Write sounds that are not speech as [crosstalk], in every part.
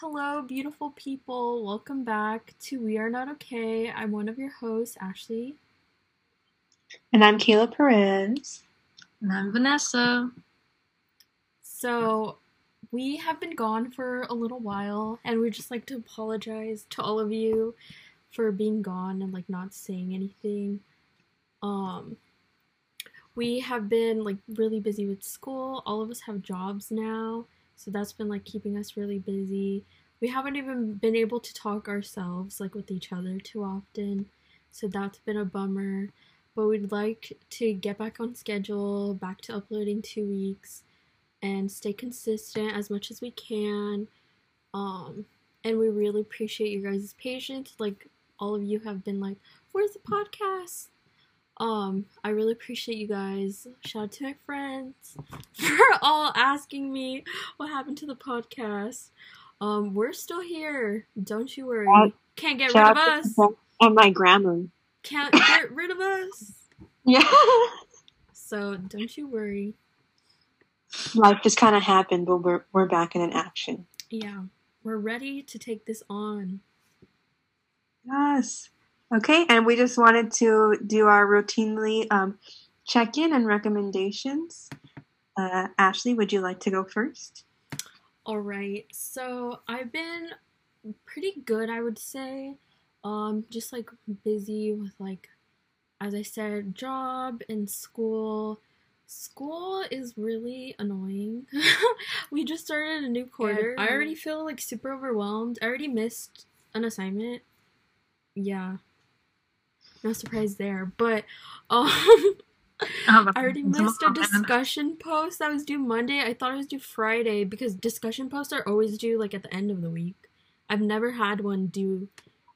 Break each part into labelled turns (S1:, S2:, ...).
S1: Hello, beautiful people. Welcome back to We Are Not Okay. I'm one of your hosts, Ashley.
S2: And I'm Kayla Perez.
S3: And I'm Vanessa.
S1: So, we have been gone for a little while, and we'd just like to apologize to all of you for being gone and like not saying anything. Um, we have been like really busy with school. All of us have jobs now, so that's been like keeping us really busy. We haven't even been able to talk ourselves like with each other too often, so that's been a bummer. But we'd like to get back on schedule, back to uploading two weeks, and stay consistent as much as we can. Um, and we really appreciate you guys' patience. Like all of you have been like, "Where's the podcast?" Um, I really appreciate you guys. Shout out to my friends [laughs] for all asking me what happened to the podcast. Um, we're still here. Don't you worry.
S2: Shout-
S1: Can't get rid of us.
S2: And my grandma.
S1: Can't get rid of us. [laughs]
S2: Yeah.
S1: So don't you worry.
S2: Life just kind of happened, but we're, we're back in an action.
S1: Yeah, we're ready to take this on.
S2: Yes. Okay, and we just wanted to do our routinely um, check in and recommendations. Uh, Ashley, would you like to go first?
S1: All right. So I've been pretty good, I would say. Um, just like busy with like, as I said, job and school. School is really annoying. [laughs] we just started a new quarter. I already feel like super overwhelmed. I already missed an assignment. Yeah. No surprise there, but um I [laughs] already missed a discussion post that was due Monday. I thought it was due Friday because discussion posts are always due like at the end of the week. I've never had one due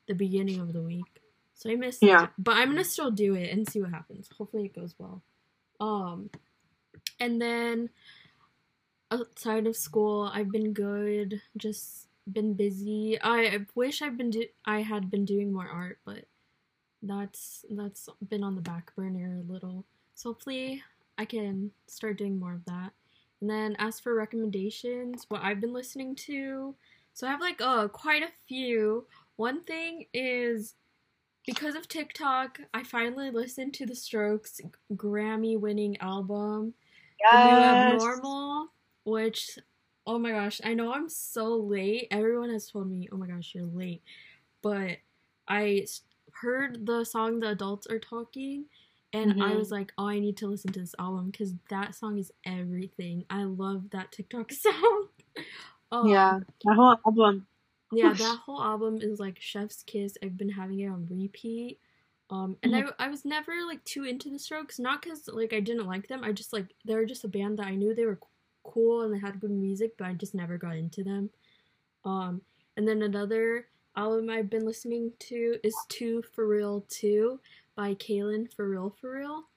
S1: the beginning of the week. So I missed
S2: Yeah.
S1: that. But I'm gonna still do it and see what happens. Hopefully it goes well. Um and then outside of school, I've been good. Just been busy. I, I wish I've been do- I had been doing more art, but that's that's been on the back burner a little. So hopefully I can start doing more of that. And then as for recommendations, what I've been listening to, so I have like uh quite a few. One thing is because of TikTok, I finally listened to the Strokes Grammy winning album, The New Abnormal, which oh my gosh, I know I'm so late. Everyone has told me, "Oh my gosh, you're late." But I heard the song The Adults Are Talking and I
S2: Mhm.
S1: was like, "Oh, I need to listen to this album cuz that song is everything. I love that TikTok [laughs] song." um,
S2: Yeah, that whole album.
S1: yeah, that whole album is like Chef's Kiss. I've been having it on repeat. Um, and I, I was never like too into the Strokes, not because like I didn't like them. I just like they were just a band that I knew they were cool and they had good music, but I just never got into them. Um, and then another album I've been listening to is Two For Real Two by Kalan For Real For Real.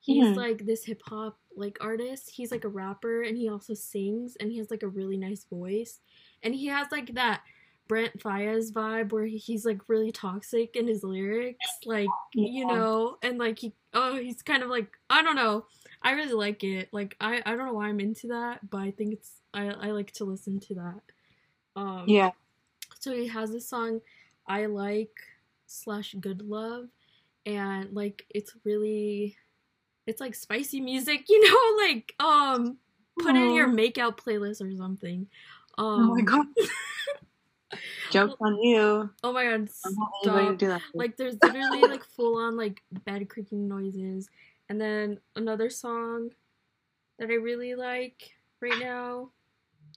S1: He's
S2: Mhm.
S1: like this hip hop like artist. He's like a rapper and he also sings and he has like a really nice voice. And he has like that Brent Faiyaz vibe where he's like really toxic in his lyrics, like you know, and like he oh he's kind of like I don't know. I really like it. Like I I don't know why I'm into that, but I think it's I I like to listen to that. Um
S2: Yeah.
S1: So he has a song I like slash good love and like it's really it's like spicy music, [laughs] you know, like um put it in your makeout playlist or something. Um
S2: Oh my god. [laughs] Joke's on you.
S1: Oh my god,
S2: I'm not anybody to
S1: stop. Like there's literally like [laughs] full on like bed creaking noises. And then another song that I really like right now.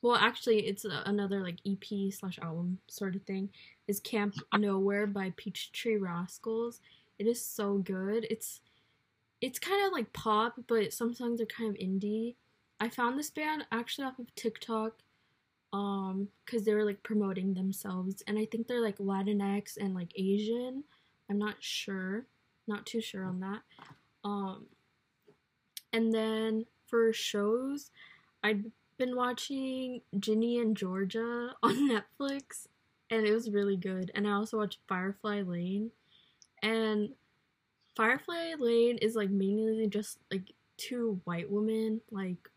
S1: Well, actually, it's a, another like EP slash album sort of thing. Is Camp Nowhere by Peachtree Rascals. It is so good. It's it's kind of like pop, but some songs are kind of indie. I found this band actually off of TikTok um because they were like promoting themselves and i think they're like latinx and like asian i'm not sure not too sure on that um and then for shows i've been watching ginny and georgia [laughs] on netflix and it was really good and i also watched firefly lane and firefly lane is like mainly just like two white women like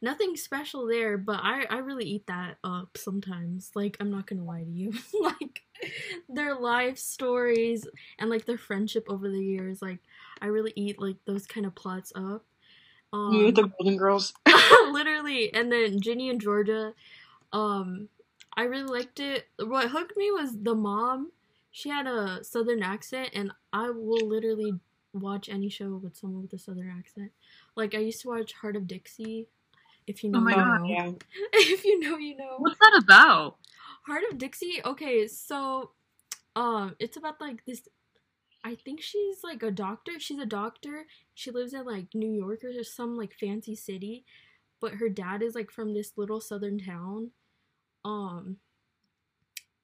S1: nothing special there, but I I really eat that up sometimes. Like I'm not gonna lie to you, [laughs] like their life stories and like their friendship over the years. Like I really eat like those kind of plots up. Um,
S2: You the Golden Girls. [laughs] [laughs]
S1: literally, and then Ginny and Georgia. Um, I really liked it. What hooked me was the mom. She had a southern accent, and I will literally watch any show with someone with a southern accent. Like I used to watch Hart of Dixie. If you know,
S3: Oh my
S1: you
S3: God.
S1: know.
S2: yeah. [laughs]
S1: if you know, you know.
S3: What's that about?
S1: Hart of Dixie. Okay, so um it's about like this I think she's like a doctor. She's a doctor. She lives in like New York or just some like fancy city, but her dad is like from this little southern town. Um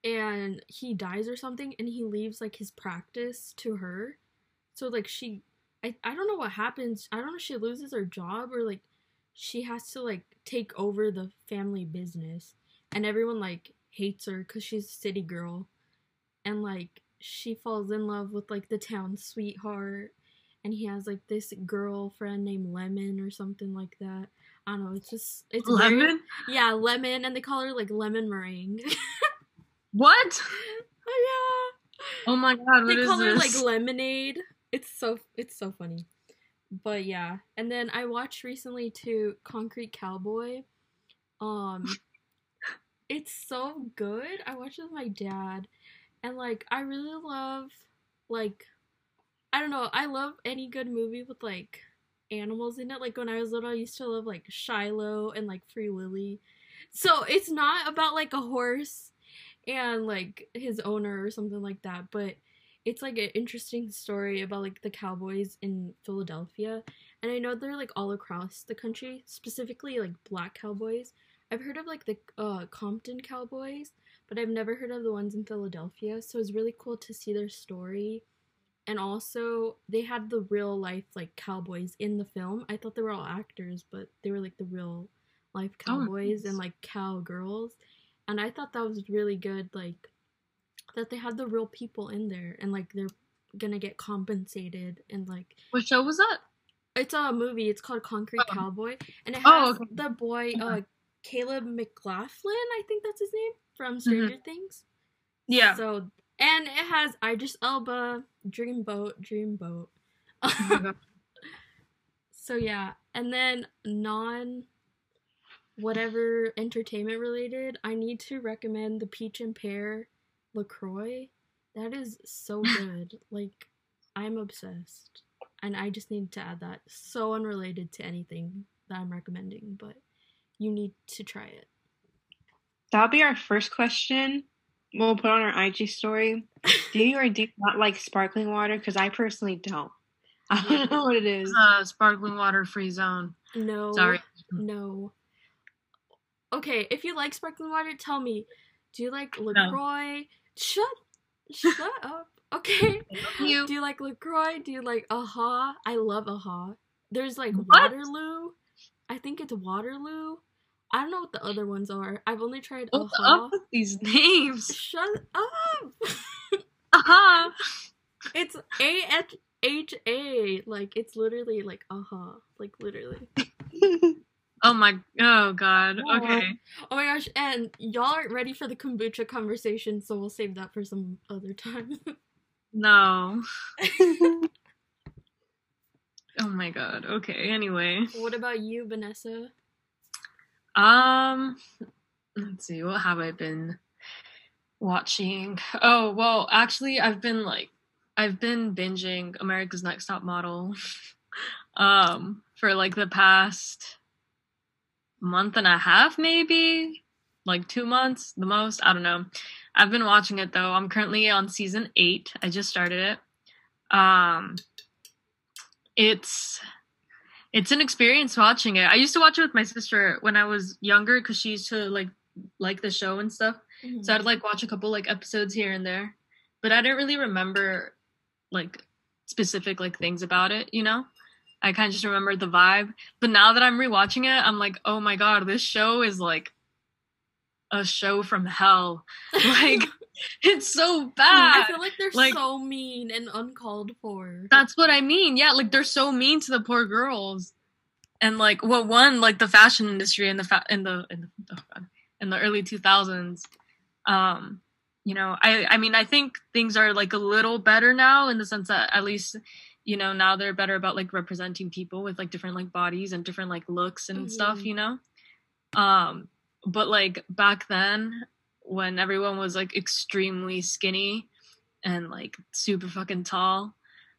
S1: and he dies or something and he leaves like his practice to her. So like she I I don't know what happens. I don't know if she loses her job or like she has to like take over the family business and everyone like hates her because she's a city girl and like she falls in love with like the town sweetheart and he has like this girlfriend named lemon or something like that. I don't know it's just it's very-
S3: Lemon?
S1: yeah lemon and they call her like lemon meringue. [laughs]
S3: What?
S1: oh yeah.
S3: Oh my god,
S1: they call her like lemonade. It's so it's so funny. But yeah. And then i watched recently too concrete cowboy. Um [laughs] it's so good. I watched it with my dad. And like i really love like i don't know i love any good movie with like animals in it like when i was little i used to love like shiloh and like free willy so it's not about like a horse and like his owner or something like that but it's like an interesting story about like the cowboys in Philadelphia. And I know they're like all across the country, specifically like black cowboys. I've heard of like the uh, Compton cowboys, but I've never heard of the ones in Philadelphia. So it's really cool to see their story. And also, they had the real life like cowboys in the film. I thought they were all actors, but they were like the real life
S3: Oh,
S1: cowboys and
S3: nice.
S1: like cowgirls. And I thought that was really good. Like, that they had the real people in there and like they're gonna get compensated and like
S3: What show was that?
S1: it's a movie it's called concrete
S3: Oh.
S1: cowboy and it has
S3: Oh, okay.
S1: the boy uh caleb mclaughlin i think that's his name from stranger things
S3: Mm-hmm. Yeah.
S1: so and it has idris elba dreamboat dreamboat
S3: my mm-hmm. [laughs]
S1: so yeah. And then non whatever entertainment related i need to recommend the peach and pear lacroix. That is so [laughs] good. Like i'm obsessed. And i just need to add that. So unrelated to anything that i'm recommending but you need to try it.
S2: That'll be our first question. We'll put on our IG story. Do you or do you not like sparkling water? Because I personally don't. [laughs] I don't know what it is.
S3: uh, sparkling water free zone.
S1: no
S3: Sorry.
S1: no okay if you like sparkling water tell me do you like lacroix shut shut up okay [laughs]
S3: You.
S1: Do you like LaCroix? Do you like Aha? I love Aha. There's like
S3: What?
S1: Waterloo. I think it's Waterloo. I don't know what the other ones are. I've only tried
S3: What's
S1: Aha.
S3: up with these [laughs] names?
S1: Shut up! [laughs]
S3: Aha.
S1: it's A H H A. Like it's literally like Aha. Like literally. [laughs]
S3: Oh my. Oh god.
S2: Oh.
S3: Okay.
S1: Oh my gosh! And y'all aren't ready for the kombucha conversation, so we'll save that for some other time.
S3: No. Oh my god. Okay. Anyway.
S1: what about you, Vanessa?
S3: Um. Let's see. What have I been watching? Oh well, actually, I've been like, I've been binging America's Next Top Model. [laughs] um, for like the past month and a half, maybe like two months, the most. I don't know. I've been watching it though. I'm currently on season eight. I just started it. Um, it's it's an experience watching it. I used to watch it with my sister when I was younger because she used to like like the show and stuff. So I'd mm-hmm. like watch a couple like episodes here and there, but I didn't really remember like specific like things about it. You know, I kind of just remember the vibe. But now that I'm rewatching it, I'm like, oh my god, this show is like a show from hell. [laughs] Like [laughs] it's so bad.
S1: I feel like they're
S3: Like-
S1: so mean and uncalled for.
S3: That's what I mean. Yeah, like they're so mean to the poor girls. and like what one like the fashion industry in the fa- in the in the oh God, in the early 2000s um you know i i mean i think things are like a little better now in the sense that at least you know now they're better about like representing people with like different like bodies and different like looks and stuff
S1: Mhm.
S3: you know um but like back then when everyone was like extremely skinny and like super fucking tall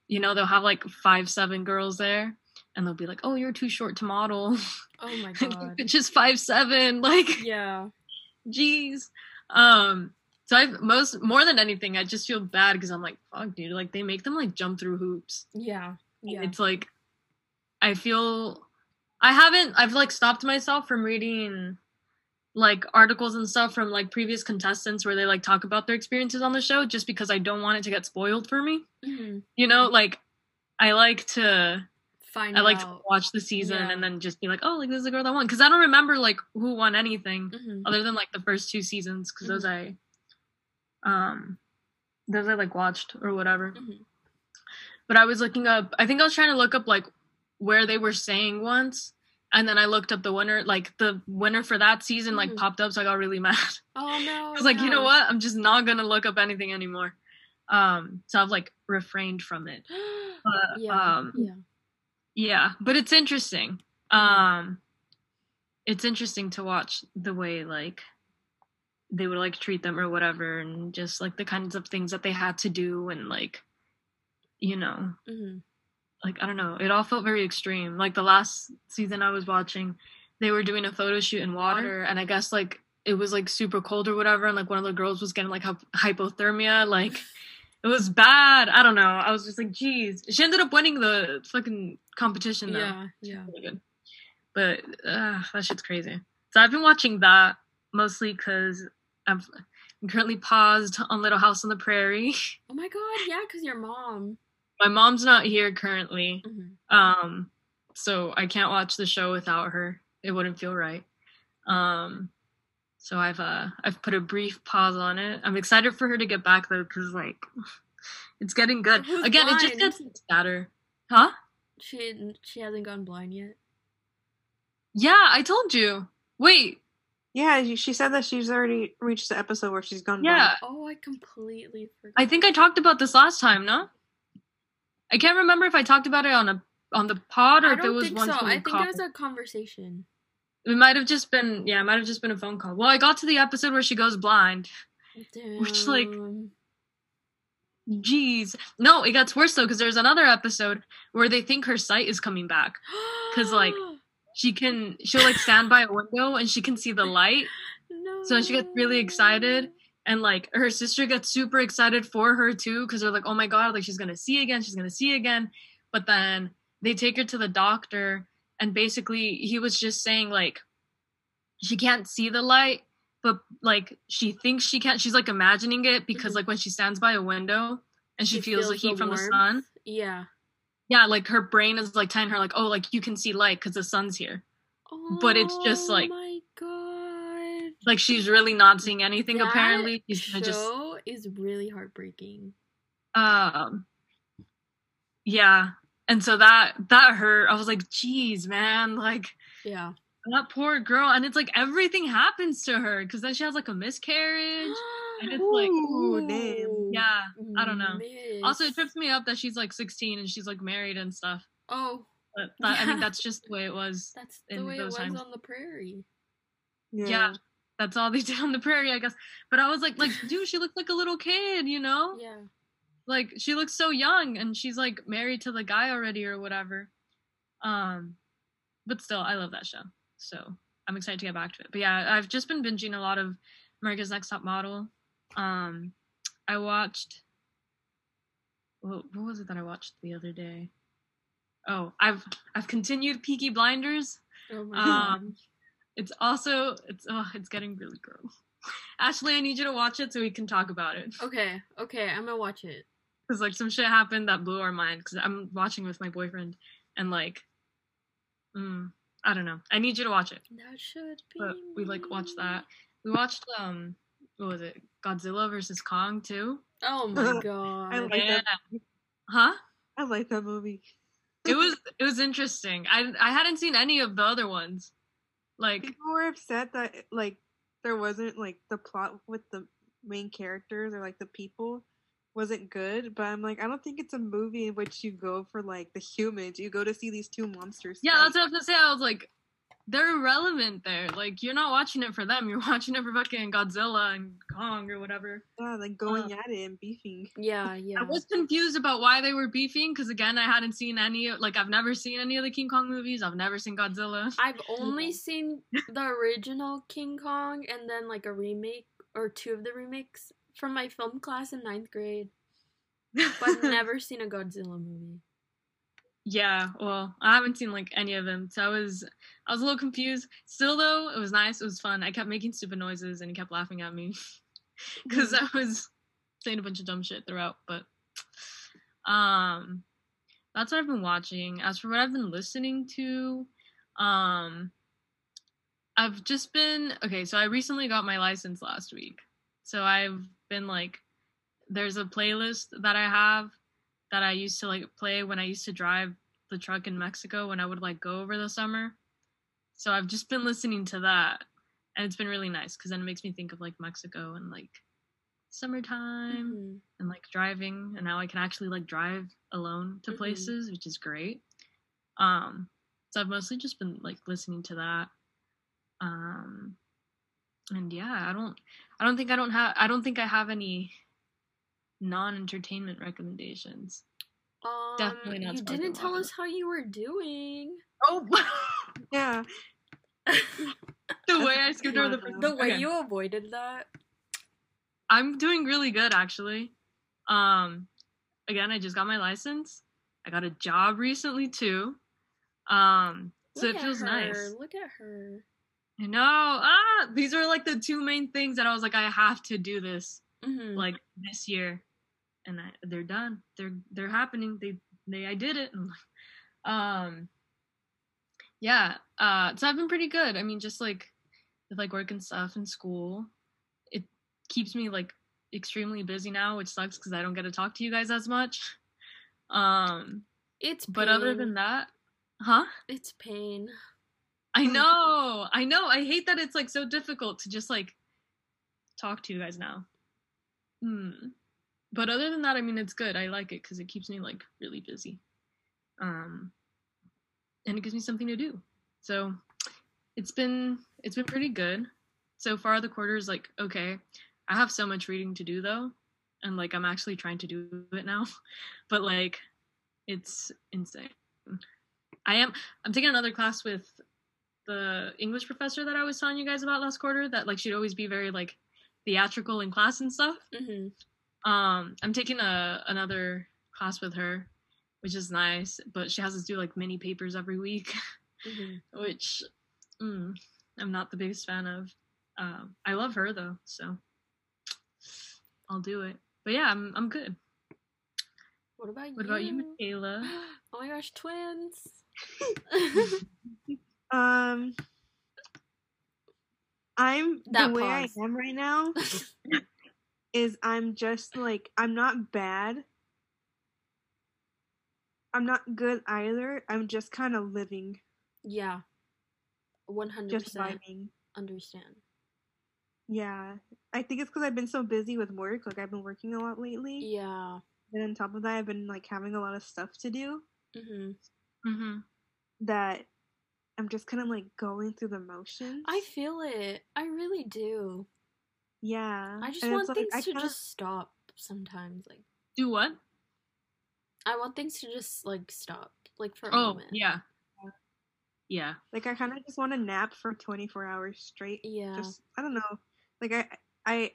S3: you know they'll have like five seven girls there and they'll be like oh you're too short to model
S1: Oh my [laughs] god.
S3: just five seven like
S1: yeah.
S3: jeez um so I've most more than anything i just feel bad because i'm like fuck dude like they make them like jump through hoops
S1: Yeah. Yeah.
S3: it's like i feel i haven't i've like stopped myself from reading like articles and stuff from like previous contestants where they like talk about their experiences on the show just because i don't want it to get spoiled for me
S1: Mhm.
S3: you know like i like to
S1: Find
S3: i like to watch the season
S1: Yeah.
S3: and then just be like oh like this is the girl that won because i don't remember like who won anything
S1: Mhm.
S3: other than like the first two seasons because those
S1: Mm-hmm.
S3: I um those I like watched or whatever.
S1: Mhm.
S3: But I was looking up I think I was trying to look up like where they were saying once and then I looked up the winner like the winner for that season like
S1: Mhm.
S3: popped up so I got really [laughs] mad.
S1: Oh no.
S3: I was like, you know what? I'm just not gonna look up anything anymore. Um so I've like refrained from it. [gasps] But
S1: yeah.
S3: um
S1: yeah.
S3: yeah, but it's interesting. Um it's interesting to watch the way like they would like treat them or whatever and just like the kinds of things that they had to do and like you know,
S1: hmm
S3: like I don't know, it all felt very extreme. Like the last season I was watching, they were doing a photo shoot in water and I guess like it was like super cold or whatever and like one of the girls was getting like hypothermia like it was bad. I don't know. I was just like, geez. She ended up winning the fucking competition though
S1: Yeah. Yeah.
S3: really good. But uh, that shit's crazy. So I've been watching that mostly because I'm I'm currently paused on Little House on the Prairie. [laughs]
S1: Oh my god. Yeah, because your mom.
S3: My mom's not here currently,
S1: hmm
S3: um, so I can't watch the show without her. It wouldn't feel right. Um, so I've uh I've put a brief pause on it. I'm excited for her to get back though, because like [laughs] it's getting good.
S1: Who's
S3: Again, it just gets better. Huh?
S1: She she hasn't gone blind yet.
S3: Yeah, I told you. Wait,
S2: Yeah, she- she said that she's already reached the episode where she's gone. Blind.
S3: Yeah.
S1: Oh, I completely forgot.
S3: I think I talked about this last time, no? I can't remember if I talked about it on a on the pod or if it was one
S1: so. I think
S3: call.
S1: it was a conversation.
S3: It might have just been yeah, it might have just been a phone call. Well, I got to the episode where she goes blind. Which, like, Jeez. No, it gets worse though because there's another episode where they think her sight is coming back [gasps] because like, She can she'll like stand by a window and she can see the light. [gasps]
S1: no.
S3: So she gets really excited and like her sister gets super excited for her too because they're like, oh my god, like she's gonna see again, she's gonna see again. But then they take her to the doctor and basically he was just saying like she can't see the light, but like she thinks she can't. She's like imagining it because
S1: Mhm.
S3: like when she stands by a window and she, feels, the heat from the sun.
S1: Yeah.
S3: Yeah, like her brain is like telling her like, oh, like you can see light because the sun's here. But it's just, like-
S1: Oh my god.
S3: Like she's really not seeing anything.
S1: That
S3: apparently, she's gonna just
S1: show is really heartbreaking.
S3: um yeah and so that that hurt i was like geez man like
S1: Yeah.
S3: that poor girl and it's like everything happens to her because then she has like a miscarriage [gasps] and it's like
S2: Ooh, damn.
S3: yeah I don't know.
S1: Miss.
S3: also it trips me up that she's like 16 and she's like married and stuff
S1: Oh,
S3: but that, i
S1: Yeah.
S3: mean [laughs] that's just the way it was
S1: that's the
S3: In
S1: way it was
S3: times.
S1: on the prairie.
S3: yeah. That's all they [laughs] did on the prairie i guess. But i was like like dude she looks like a little kid you know?
S1: Yeah.
S3: like she looks so young and she's like married to the guy already or whatever. Um but still i love that show. So i'm excited to get back to it. But yeah i've just been binging a lot of america's next top model. Um i watched what, what was it that i watched the other day? Oh i've i've continued peaky blinders.
S1: Oh my
S3: Um,
S1: god.
S3: It's also it's oh it's getting really gross ashley i need you to watch it so we can talk about it
S1: Okay, okay, I'm gonna watch it.
S3: because like some shit happened that blew our mind because i'm watching with my boyfriend and like mm, i don't know i need you to watch it
S1: That should be.
S3: but we like watched that we watched um what was it godzilla versus kong too
S1: Oh [laughs] my god.
S2: I like
S3: yeah
S2: that.
S3: huh
S2: I like that movie.
S3: it was it was interesting. I I hadn't seen any of the other ones. Like
S2: People were upset that eh, like there wasn't like the plot with the main characters or like the people wasn't good, but I'm like I don't think it's a movie in which you go for like the humans. You go to see these two monsters.
S3: yeah,
S2: fight.
S3: that's what I was gonna say. I was like, they're irrelevant there. Like you're not watching it for them. You're [laughs] watching it for fucking Godzilla and Kong or whatever.
S2: yeah, like uh, going at it and beefing.
S1: Yeah, yeah.
S3: I was confused about why they were beefing because again, I hadn't seen any. Like I've never seen any of the King Kong movies. I've never seen Godzilla.
S1: I've [laughs] only seen the original King Kong and then like a remake or two of the remakes from my film class in ninth grade, but [laughs] never seen a Godzilla movie.
S3: Yeah, well, I haven't seen like any of them, so I was I was a little confused. Still though, it was nice. It was fun. I kept making stupid noises and he kept laughing at me [laughs] because I was saying a bunch of dumb shit throughout. But um, that's what I've been watching. As for what I've been listening to, um, I've just been okay. So I recently got my license last week, so I've been like, there's a playlist that I have that I used to like play when I used to drive the truck in Mexico when I would like go over the summer. So I've just been listening to that and it's been really nice because then it makes me think of like Mexico and like summertime
S1: Mhm.
S3: and like driving and now I can actually like drive alone to
S1: Mhm.
S3: places, which is great. Um so I've mostly just been like listening to that. Um and yeah, I don't I don't think I don't have I don't think I have any non-entertainment recommendations.
S1: Um,
S3: Definitely not
S1: You didn't tell
S3: water.
S1: us how you were doing.
S3: Oh, [laughs]
S2: Yeah,
S3: the way I [laughs] skipped over the
S2: The
S1: The way
S3: Okay.
S1: you avoided that.
S3: I'm doing really good actually. Um again, I just got my license. I got a job recently too. Um so
S1: Look
S3: it feels
S1: her,
S3: nice.
S1: Look at her.
S3: I know. Ah, these are like the two main things that I was like I have to do this
S1: Mhm.
S3: like this year. And I, they're done. They're they're happening. They they I did it. [laughs] Um yeah. Uh so I've been pretty good. I mean just like with like work and stuff in school. It keeps me like extremely busy now, which sucks because I don't get to talk to you guys as much. [laughs] Um
S1: It's
S3: but other than that, huh?
S1: it's pain.
S3: I know. I know. I hate that it's like so difficult to just like talk to you guys now. Hmm. But other than that, I mean, it's good. I like it because it keeps me like really busy. Um, and it gives me something to do. So it's been it's been pretty good so far. The quarter is like okay. I have so much reading to do though, and like I'm actually trying to do it now. [laughs] But like, it's insane. I am. I'm taking another class with the English professor that I was telling you guys about last quarter. That like she'd always be very like theatrical in class and stuff.
S1: hmm
S3: Um, I'm taking a another class with her, which is nice. But she has us do like mini papers every week,
S1: hmm [laughs]
S3: which mm, I'm not the biggest fan of. Um, I love her though, so I'll do it. But yeah, I'm I'm good.
S1: What about you?
S3: What about you, Michaela? [gasps]
S1: Oh my gosh, twins. [laughs] [laughs]
S2: um, I'm
S1: That
S2: the way
S1: pause.
S2: I am right now [laughs] is I'm just like I'm not bad. I'm not good either. I'm just kind of living,
S1: yeah. One hundred
S2: just
S1: percent
S2: vibing.
S1: understand.
S2: Yeah, I think it's because I've been so busy with work. Like I've been working a lot lately,
S1: Yeah.
S2: and on top of that, I've been like having a lot of stuff to do.
S1: hmm
S3: mm-hmm.
S2: That I'm just kind of like going through the motions.
S1: I feel it. I really do.
S2: yeah.
S1: I just
S2: and
S1: want
S2: it's, like,
S1: things
S2: I
S1: to
S2: kinda-
S1: just stop sometimes. Like
S3: Do what?
S1: I want things to just like stop, like for a
S3: Oh
S1: moment.
S3: yeah, yeah.
S2: like I kind of just want to nap for 24 hours straight.
S1: Yeah.
S2: Just I don't know. Like I I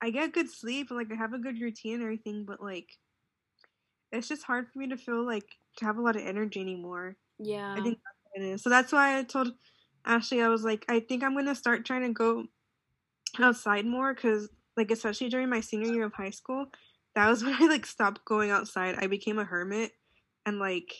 S2: I get good sleep, like I have a good routine and everything, but like it's just hard for me to feel like to have a lot of energy anymore.
S1: yeah.
S2: I think that's what it is. So that's why I told Ashley I was like I think I'm going to start trying to go outside more cuz like especially during my senior year of high school, that was [laughs] when I like stopped going outside. I became a hermit and like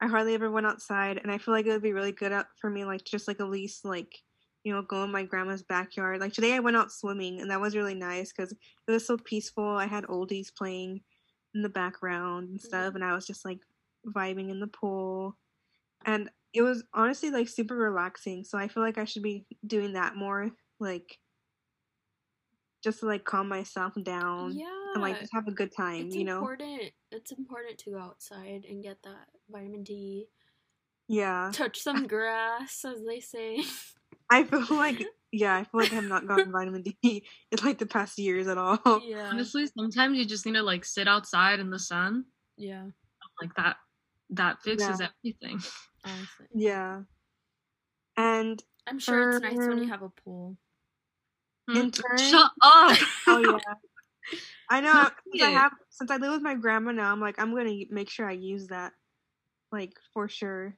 S2: I hardly ever went outside and I feel like it would be really good for me like just like at least like you know go in my grandma's backyard. Like today I went out swimming and that was really nice cuz it was so peaceful. I had oldies playing in the background and mm-hmm. stuff and I was just like vibing in the pool, and it was honestly like super relaxing. So I feel like I should be doing that more, like just to like calm myself down
S1: Yeah.
S2: and like just have a good time.
S1: it's
S2: you know?
S1: important. It's important to go outside and get that vitamin D.
S2: Yeah.
S1: Touch some grass, as they say. [laughs]
S2: I feel like yeah, I feel like I have not gotten vitamin D in like the past years at all. [laughs]
S1: yeah.
S3: Honestly, sometimes you just need to like sit outside in the sun.
S1: Yeah.
S3: Like that that fixes everything. [laughs]
S1: Honestly.
S2: Yeah. And
S1: I'm sure it's nice when you have a pool.
S2: in hmm. turn
S3: Shut up. [laughs]
S2: Oh yeah. I know.
S3: Not
S2: Since I have since I live with my grandma now, I'm like I'm gonna make sure I use that, like for sure.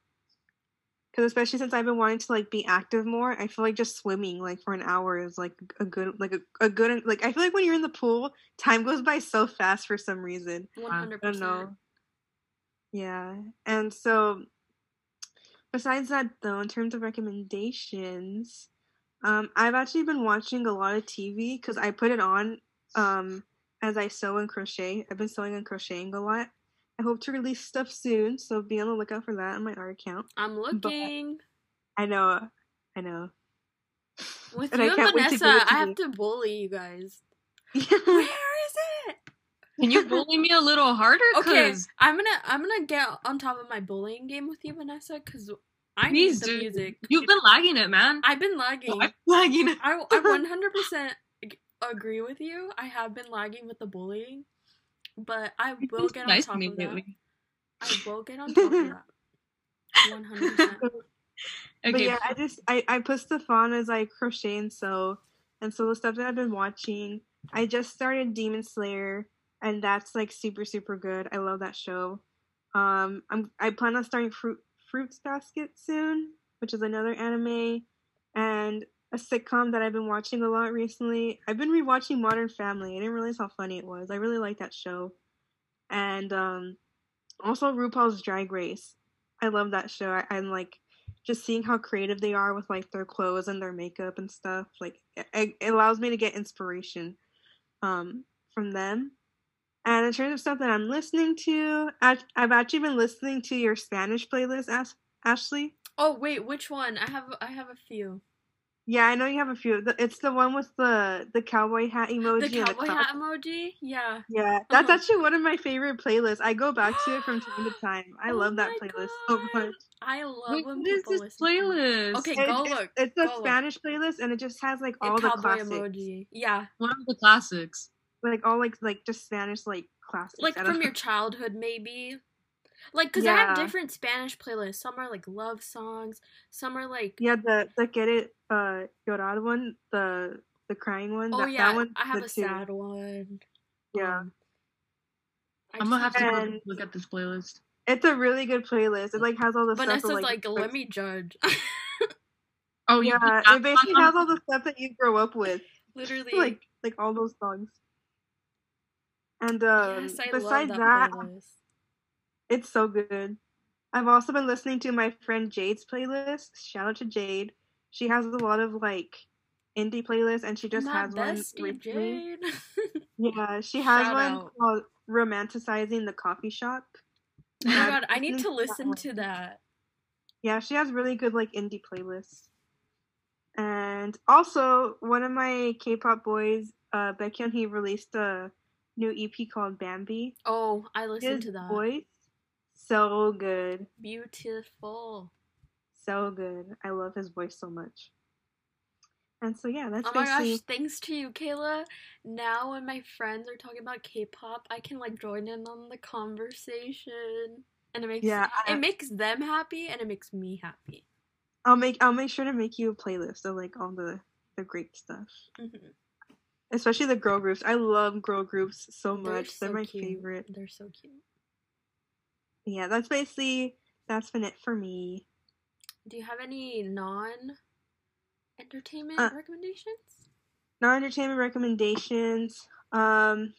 S2: Because especially since I've been wanting to like be active more, I feel like just swimming like for an hour is like a good like a, a good like I feel like when you're in the pool, time goes by so fast for some reason.
S3: I
S1: hundred
S2: don't know.
S1: percent.
S2: Yeah, and so besides that though, in terms of recommendations, um, I've actually been watching a lot of TV because I put it on um as I sew and crochet. I've been sewing and crocheting a lot. I hope to release stuff soon, so be on the lookout for that on my art account.
S1: I'm looking.
S2: I know, I know.
S1: With
S2: and I
S1: you and
S2: to give
S1: Vanessa, I have to bully you guys. [laughs] Where is it?
S3: Can you bully me a little harder? [laughs]
S1: Okay,
S3: 'Cause
S1: I'm gonna I'm gonna get on top of my bullying game with you, Vanessa, because I
S3: Please,
S1: need the
S3: dude.
S1: music.
S3: You've been lagging it, man.
S1: I've been lagging.
S3: I'm lagging it.
S1: I I [laughs] 100 percent agree with you. I have been lagging with the bullying, but I will
S3: been
S1: get on top of that.
S3: lately.
S1: I will get on [laughs] top of that. 100. percent
S2: But
S3: Okay,
S2: yeah, I just I I put stuff on as I crochet and sew, and so the stuff that I've been watching. I just started Demon Slayer, and that's like super super good. I love that show. Um, I'm I plan on starting Fruit Fruits Basket soon, which is another anime, and a sitcom that I've been watching a lot recently. I've been rewatching Modern Family. I didn't realize how funny it was. I really like that show, and um, also RuPaul's Drag Race. I love that show. I, I'm like just seeing how creative they are with like their clothes and their makeup and stuff like it, it allows me to get inspiration um from them and in terms of stuff that i'm listening to I, i've actually been listening to your spanish playlist Ash- ashley
S1: Oh wait, which one? I have I have a few.
S2: yeah i know you have a few it's the one with the the cowboy hat emoji
S1: The
S2: and
S1: cowboy
S2: cloud.
S1: hat emoji. Yeah.
S2: yeah [laughs] that's
S1: Uh-huh.
S2: actually one of my favorite playlists i go back to it from time to [gasps] time i
S1: Oh
S2: love that
S1: my
S2: playlist so much
S1: I love
S3: Wait,
S1: when
S3: what is
S1: people
S3: this
S1: listen to
S3: playlist?
S1: Okay,
S2: It-
S1: go
S2: it-
S1: look.
S2: it's a
S1: go look.
S2: spanish playlist and it just has like
S1: A
S2: all the
S1: cowboy
S2: classics
S1: emoji. Yeah,
S3: One of the classics.
S2: Like all like like just Spanish like classics.
S1: like from
S2: know.
S1: your childhood, maybe. Like, cause I have different Spanish playlists. Some are like love songs. Some are like,
S2: yeah the the get it uh llorar one the the crying one.
S1: oh
S2: that,
S1: yeah,
S2: that one,
S1: I have
S2: the
S1: a
S2: two.
S1: sad one.
S2: Yeah,
S1: Um, I
S3: I'm gonna have to go look at this playlist.
S2: it's a really good playlist. It like has all the
S1: Vanessa's
S2: stuff. of,
S1: like,
S2: like,
S1: let me judge. [laughs]
S3: Oh,
S2: yeah, it basically has all the stuff that you grow up with,
S1: Literally,
S2: like like all those songs. And um,
S1: yes,
S2: besides
S1: that,
S2: that,
S1: playlist.
S2: it's so good. I've also been listening to my friend Jade's playlist. Shout out to Jade. She has a lot of like indie playlists, and she just
S1: My
S2: has one
S1: bestie. Jade. [laughs]
S2: Yeah, she has
S1: Shout
S2: one
S1: out.
S2: called "Romanticizing the Coffee Shop."
S1: oh my god, I need to listen to that.
S2: Yeah, she has really good like indie playlists. And also, one of my K-pop boys, uh, Baekhyun, he released a new EP called Bambi.
S1: Oh, I listened
S2: His
S1: to that.
S2: voice, so good,
S1: Beautiful.
S2: so good. I love his voice so much. And so yeah, that's
S1: Oh my gosh, thanks to you, Kayla. Now when my friends are talking about K-pop, I can like join in on the conversation. And it makes
S2: Yeah, I-
S1: it makes them happy and it makes me happy.
S2: I'll make I'll make sure to make you a playlist of like all the the great stuff.
S1: Mhm.
S2: Especially the girl groups. I love girl groups so
S1: They're
S2: much. They're, my
S1: cute.
S2: favorite.
S1: They're so cute.
S2: Yeah, that's basically that's been it for me.
S1: Do you have any non entertainment
S2: Uh,
S1: recommendations?
S2: Non-entertainment recommendations. Um,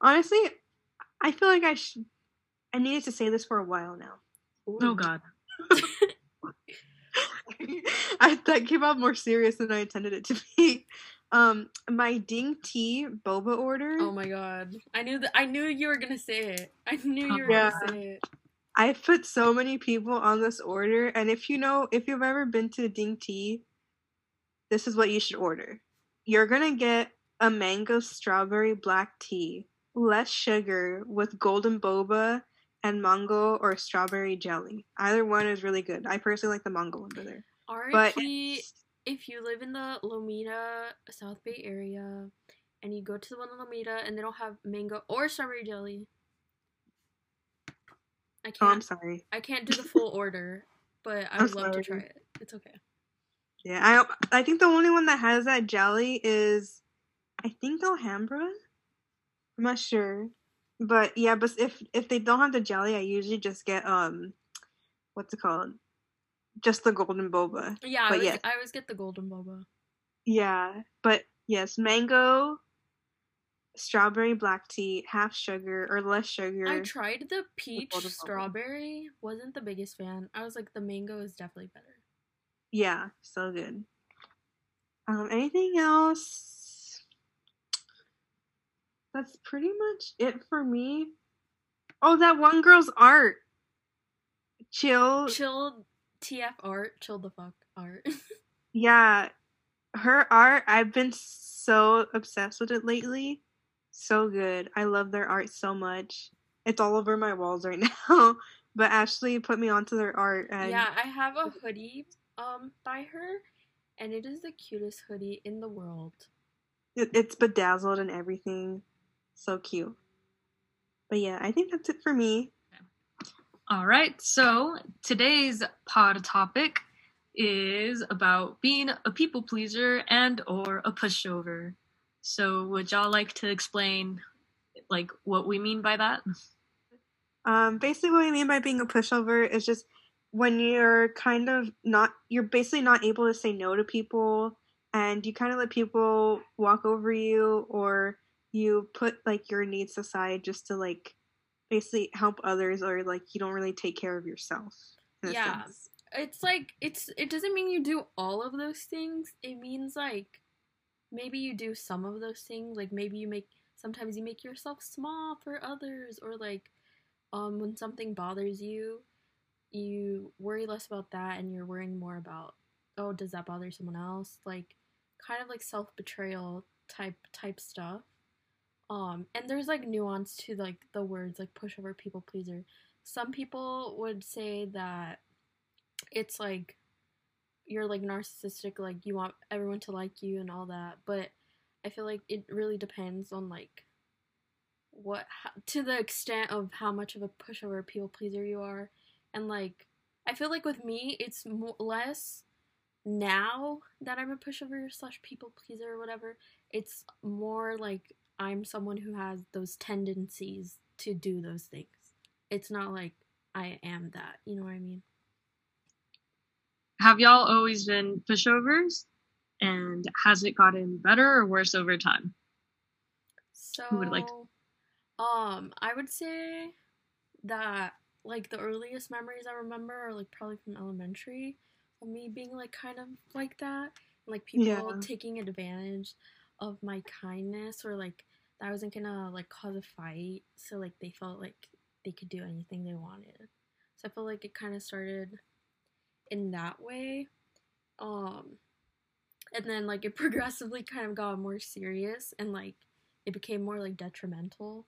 S2: honestly, I feel like I should. I needed to say this for a while now.
S3: Oh god. [laughs] [laughs] [laughs]
S2: I that came out more serious than I intended it to be. Um, my Ding Tea boba order.
S1: Oh my god. I knew that I knew you were gonna say it. I knew you were
S2: Yeah.
S1: gonna say it.
S2: I've put so many people on this order, and if you know, if you've ever been to Ding Tea, this is what you should order. You're gonna get a mango strawberry black tea, less sugar, with golden boba and mango or strawberry jelly. Either one is really good. I personally like the mango one better. But
S1: if you live in the Lomita South Bay area and you go to the one in Lomita and they don't have mango or strawberry jelly. I
S2: oh, I'm
S1: can't
S2: sorry.
S1: I can't do the full [laughs] order, but I
S2: I'm
S1: would love to try it. It's okay.
S2: Yeah, I I think the only one that has that jelly is, I think Alhambra. I'm not sure, but yeah, but if if they don't have the jelly, I usually just get um, what's it called? Just the golden boba.
S1: Yeah, I
S2: But
S1: always,
S2: yeah.
S1: I always get the golden boba.
S2: Yeah, but yes, mango, strawberry black tea, half sugar or less sugar.
S1: I tried the peach strawberry. Wasn't the biggest fan. I was like, the mango is definitely better.
S2: Yeah, so good. Um, anything else? That's pretty much it for me. Oh, that one girl's art. Chill.
S1: Chill TF art. Chill the fuck art. [laughs]
S2: Yeah, her art. I've been so obsessed with it lately. So good. I love their art so much. It's all over my walls right [laughs] now. But Ashley put me onto their art, and
S1: yeah, I have a hoodie um by her, and it is the cutest hoodie in the world.
S2: it, it's bedazzled and everything. So cute. But yeah, I think that's it for me.
S3: All right, so today's pod topic is about being a people pleaser and or a pushover. So would y'all like to explain like what we mean by that?
S2: Um, basically, what I mean by being a pushover is just when you're kind of not, you're basically not able to say no to people, and you kind of let people walk over you, or you put like your needs aside just to like basically help others, or like you don't really take care of yourself.
S1: Yeah.
S2: sense.
S1: It's like it's it doesn't mean you do all of those things. It means like maybe you do some of those things. Like maybe you make sometimes you make yourself small for others, or like um when something bothers you, you worry less about that, and you're worrying more about oh does that bother someone else? Like kind of like self betrayal type type stuff. Um, and there's like nuance to like the words like pushover, people pleaser. Some people would say that it's like you're like narcissistic, like you want everyone to like you and all that. But I feel like it really depends on like what ho- to the extent of how much of a pushover, people pleaser you are, and like I feel like with me, it's less now that I'm a pushover slash people pleaser or whatever. It's more like I'm someone who has those tendencies to do those things. It's not like I am that. You know what I mean?
S3: Have y'all always been pushovers? And has it gotten better or worse over time?
S1: So,
S3: Who would like
S1: um, I would say that like the earliest memories I remember are like probably from elementary of me being like kind of like that, like people
S2: Yeah.
S1: taking advantage of my kindness or like that I wasn't gonna like cause a fight, so like they felt like they could do anything they wanted. So I feel like it kind of started in that way. Um, and then like it [laughs] progressively kind of got more serious and like it became more like detrimental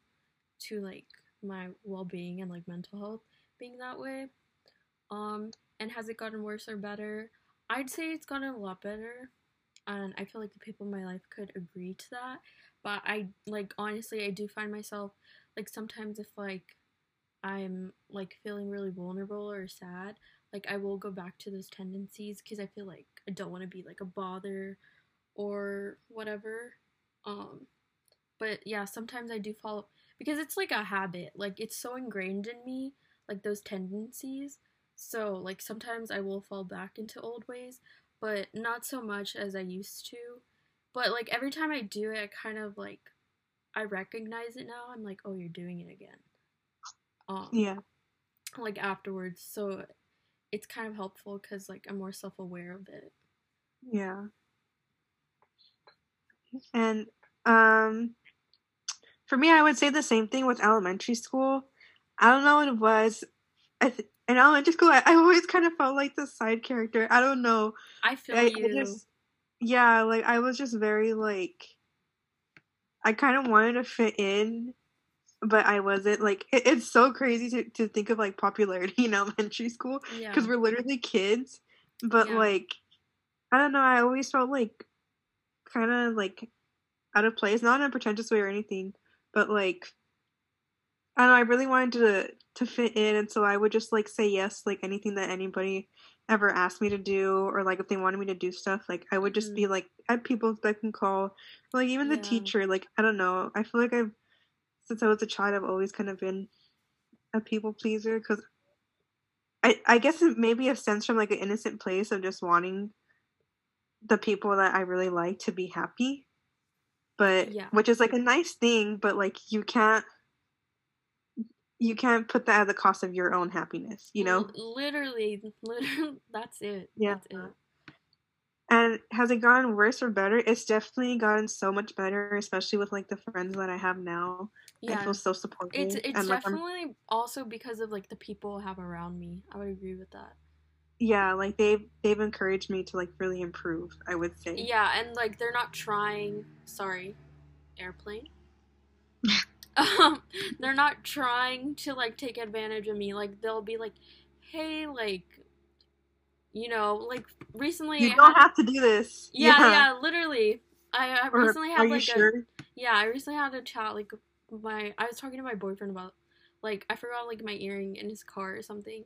S1: to like my well-being and like mental health being that way um and has it gotten worse or better i'd say it's gotten a lot better and i feel like the people in my life could agree to that but i like honestly i do find myself like sometimes if like i'm like feeling really vulnerable or sad like i will go back to those tendencies because i feel like i don't want to be like a bother or whatever um but yeah sometimes i do fall because it's like a habit like it's so ingrained in me like those tendencies so like sometimes i will fall back into old ways but not so much as i used to but like every time i do it i kind of like i recognize it now i'm like oh you're doing it again um
S2: Yeah.
S1: like afterwards so it's kind of helpful because like i'm more self-aware of it
S2: Yeah. And um, for me, I would say the same thing with elementary school. I don't know what it was. I th- in elementary school, I, I always kind of felt like the side character. I don't know.
S1: I feel
S2: I, I
S1: you.
S2: just, yeah, like I was just very like. I kind of wanted to fit in, but I wasn't. Like it, it's so crazy to, to think of like popularity [laughs] in elementary school
S1: yeah.
S2: because we're literally kids. But
S1: Yeah.
S2: like, I don't know. I always felt like kind of like out of place, not in a pretentious way or anything, but like I don't know. I really wanted to to fit in, and so I would just like say yes, like anything that anybody ever asked me to do, or like if they wanted me to do stuff, like I would just be mm-hmm. like at people that can call, like even the
S1: Yeah.
S2: teacher. Like I don't know. I feel like I've since I was a child, I've always kind of been a people pleaser because I I guess it maybe a sense from like an innocent place of just wanting the people that I really like to be happy. But
S1: Yeah.
S2: which is like a nice thing, but like you can't you can't put that at the cost of your own happiness, you know?
S1: Literally, [laughs] literally, that's it.
S2: Yeah.
S1: That's it.
S2: And has it gotten worse or better? It's definitely gotten so much better, especially with like the friends that I have now. I
S1: Yeah.
S2: feel so supported.
S1: It's it's
S2: and like I'm
S1: definitely also because of like the people I have around me. I would agree with that.
S2: yeah, like they've they've encouraged me to like really improve, I would say.
S1: Yeah, and like they're not trying. Sorry, airplane. Um, they're not trying to like take advantage of me. Like they'll be like, "Hey, like, you know, like recently."
S2: You
S1: I
S2: don't
S1: had-
S2: have to do this.
S1: yeah, yeah, literally. I, I
S2: Or,
S1: recently
S2: are
S1: had
S2: you
S1: like
S2: sure?
S1: a yeah. I recently had a chat like my. I was talking to my boyfriend about like I forgot like my earring in his car or something,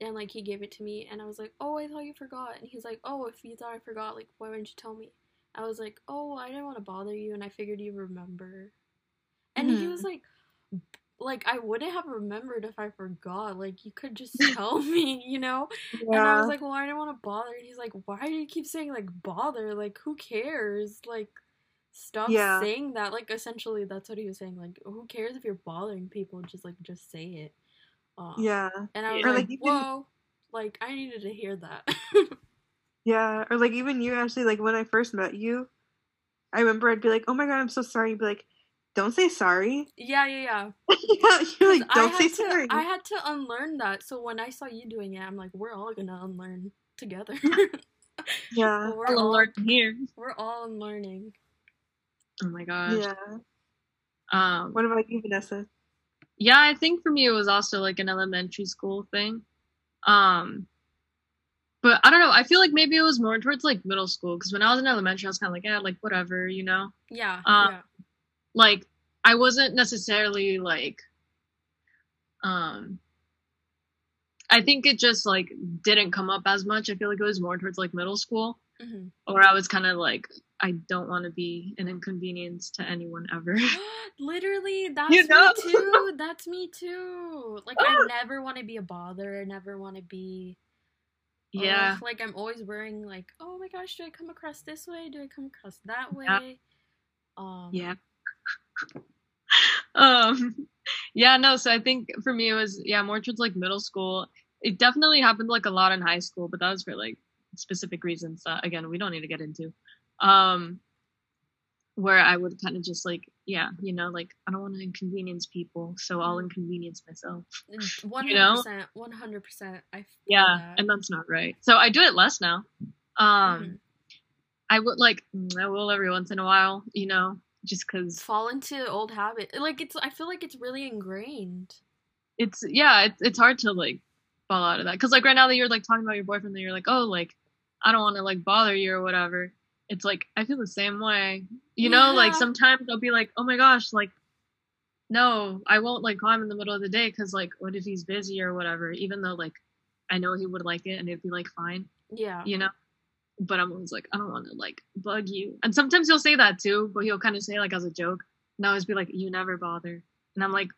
S1: and like he gave it to me, and I was like, oh, I thought you forgot, and he's like, oh, if you thought I forgot, like why wouldn't you tell me? I was like, oh, I didn't want to bother you, and I figured you remember, and he
S2: Mhm.
S1: was like. Like I wouldn't have remembered if I forgot. Like you could just [laughs] tell me, you know. Yeah. And I was like, well, I didn't want to bother. And he's like, why do you keep saying like bother? Like, who cares? Like, stop
S2: Yeah.
S1: saying that. Like, essentially, that's what he was saying. Like, who cares if you're bothering people? Just like, just say it. Um,
S2: yeah.
S1: And I was
S3: Or,
S1: like,
S2: like,
S1: whoa. Like, I needed to hear that.
S2: Yeah. Or like even you actually like when I first met you, I remember I'd be like, Oh my god, I'm so sorry. You'd be like, Don't say sorry.
S1: yeah, yeah, yeah.
S2: yeah, [laughs] you're like,
S1: 'Cause
S2: Don't
S1: I
S2: say
S1: to,
S2: sorry.
S1: I had to unlearn that. So when I saw you doing it, I'm like, we're all gonna unlearn together. [laughs]
S2: yeah.
S1: we're
S3: I'll
S1: all
S3: learning here.
S1: we're all unlearning.
S3: Oh my gosh.
S2: Yeah.
S3: Um,
S2: What about you, Vanessa?
S3: yeah, I think for me it was also like an elementary school thing. Um, but I don't know. I feel like maybe it was more towards like middle school because when I was in elementary, I was kind of like, yeah, like whatever, you know.
S1: Yeah,
S3: Um,
S1: yeah.
S3: Like I wasn't necessarily like, um, I think it just like didn't come up as much. I feel like it was more towards like middle school,
S1: hmm
S3: or I was kind of like, I don't want to be an inconvenience to anyone ever. [gasps]
S1: Literally, that's
S3: You know?
S1: me too. That's me too. Like I [laughs] never want to be a bother. I never want to be.
S3: yeah.
S1: like I'm always worrying. Like, oh my gosh, do I come across this way? Do I come across that way?
S3: Yeah.
S1: Um.
S3: Yeah. [laughs] um yeah, no, so I think for me it was yeah, more towards like middle school. It definitely happened like a lot in high school, but that was for like specific reasons that again we don't need to get into. Um where I would kind of just like, yeah, you know, like I don't want to inconvenience people, so I'll
S1: Mm.
S3: inconvenience myself. [laughs]
S1: One
S3: You
S1: hundred percent. One hundred percent. I.
S3: Yeah,
S1: that.
S3: and that's not right. So I do it less now. Um
S1: Mhm.
S3: I would like mm, I will every once in a while, you know, just cuz
S1: fall into old habit. Like it's. I feel like it's really ingrained.
S3: it's yeah, it's it's hard to like fall out of that because like right now that you're like talking about your boyfriend, that you're like, oh, like I don't want to like bother you or whatever. It's like I feel the same way, you know. Like sometimes I'll be like, oh my gosh, like no, I won't like call him in the middle of the day because like what if he's busy or whatever. Even though like I know he would like it and it'd be like fine,
S1: Yeah.
S3: you know. But I'm always like, I don't want to like bug you. And sometimes he'll say that too, but he'll kind of say like as a joke. And I always be like, you never bother. And I'm like,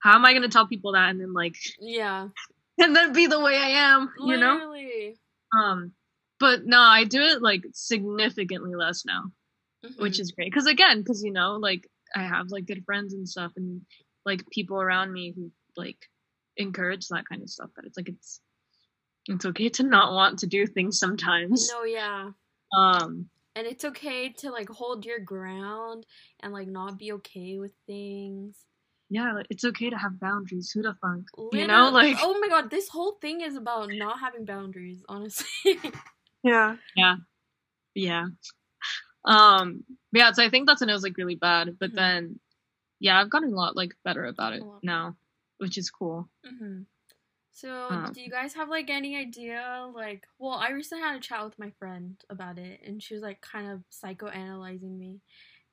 S3: how am I gonna tell people that and then like
S1: Yeah. [laughs]
S3: and then be the way I am, you know? Um but no, I do it like significantly less now, which
S1: Mhm.
S3: is great. Cuz again, cuz you know, like I have like good friends and stuff and like people around me who like encourage that kind of stuff that it's like it's it's okay to not want to do things sometimes.
S1: No. Yeah.
S3: Um
S1: and it's okay to like hold your ground and like not be okay with things.
S3: Yeah, like, it's okay to have boundaries. Who the fuck? You know, like
S1: oh my god, this whole thing is about not having boundaries. Honestly, [laughs]
S2: Yeah.
S3: yeah, yeah. Um, yeah. So I think that's when it was like really bad, but
S1: Mhm.
S3: then, yeah, I've gotten a lot like better about it now, which is cool.
S1: hmm So,
S3: Um,
S1: do you guys have like any idea? Like, well, I recently had a chat with my friend about it, and she was like kind of psychoanalyzing me.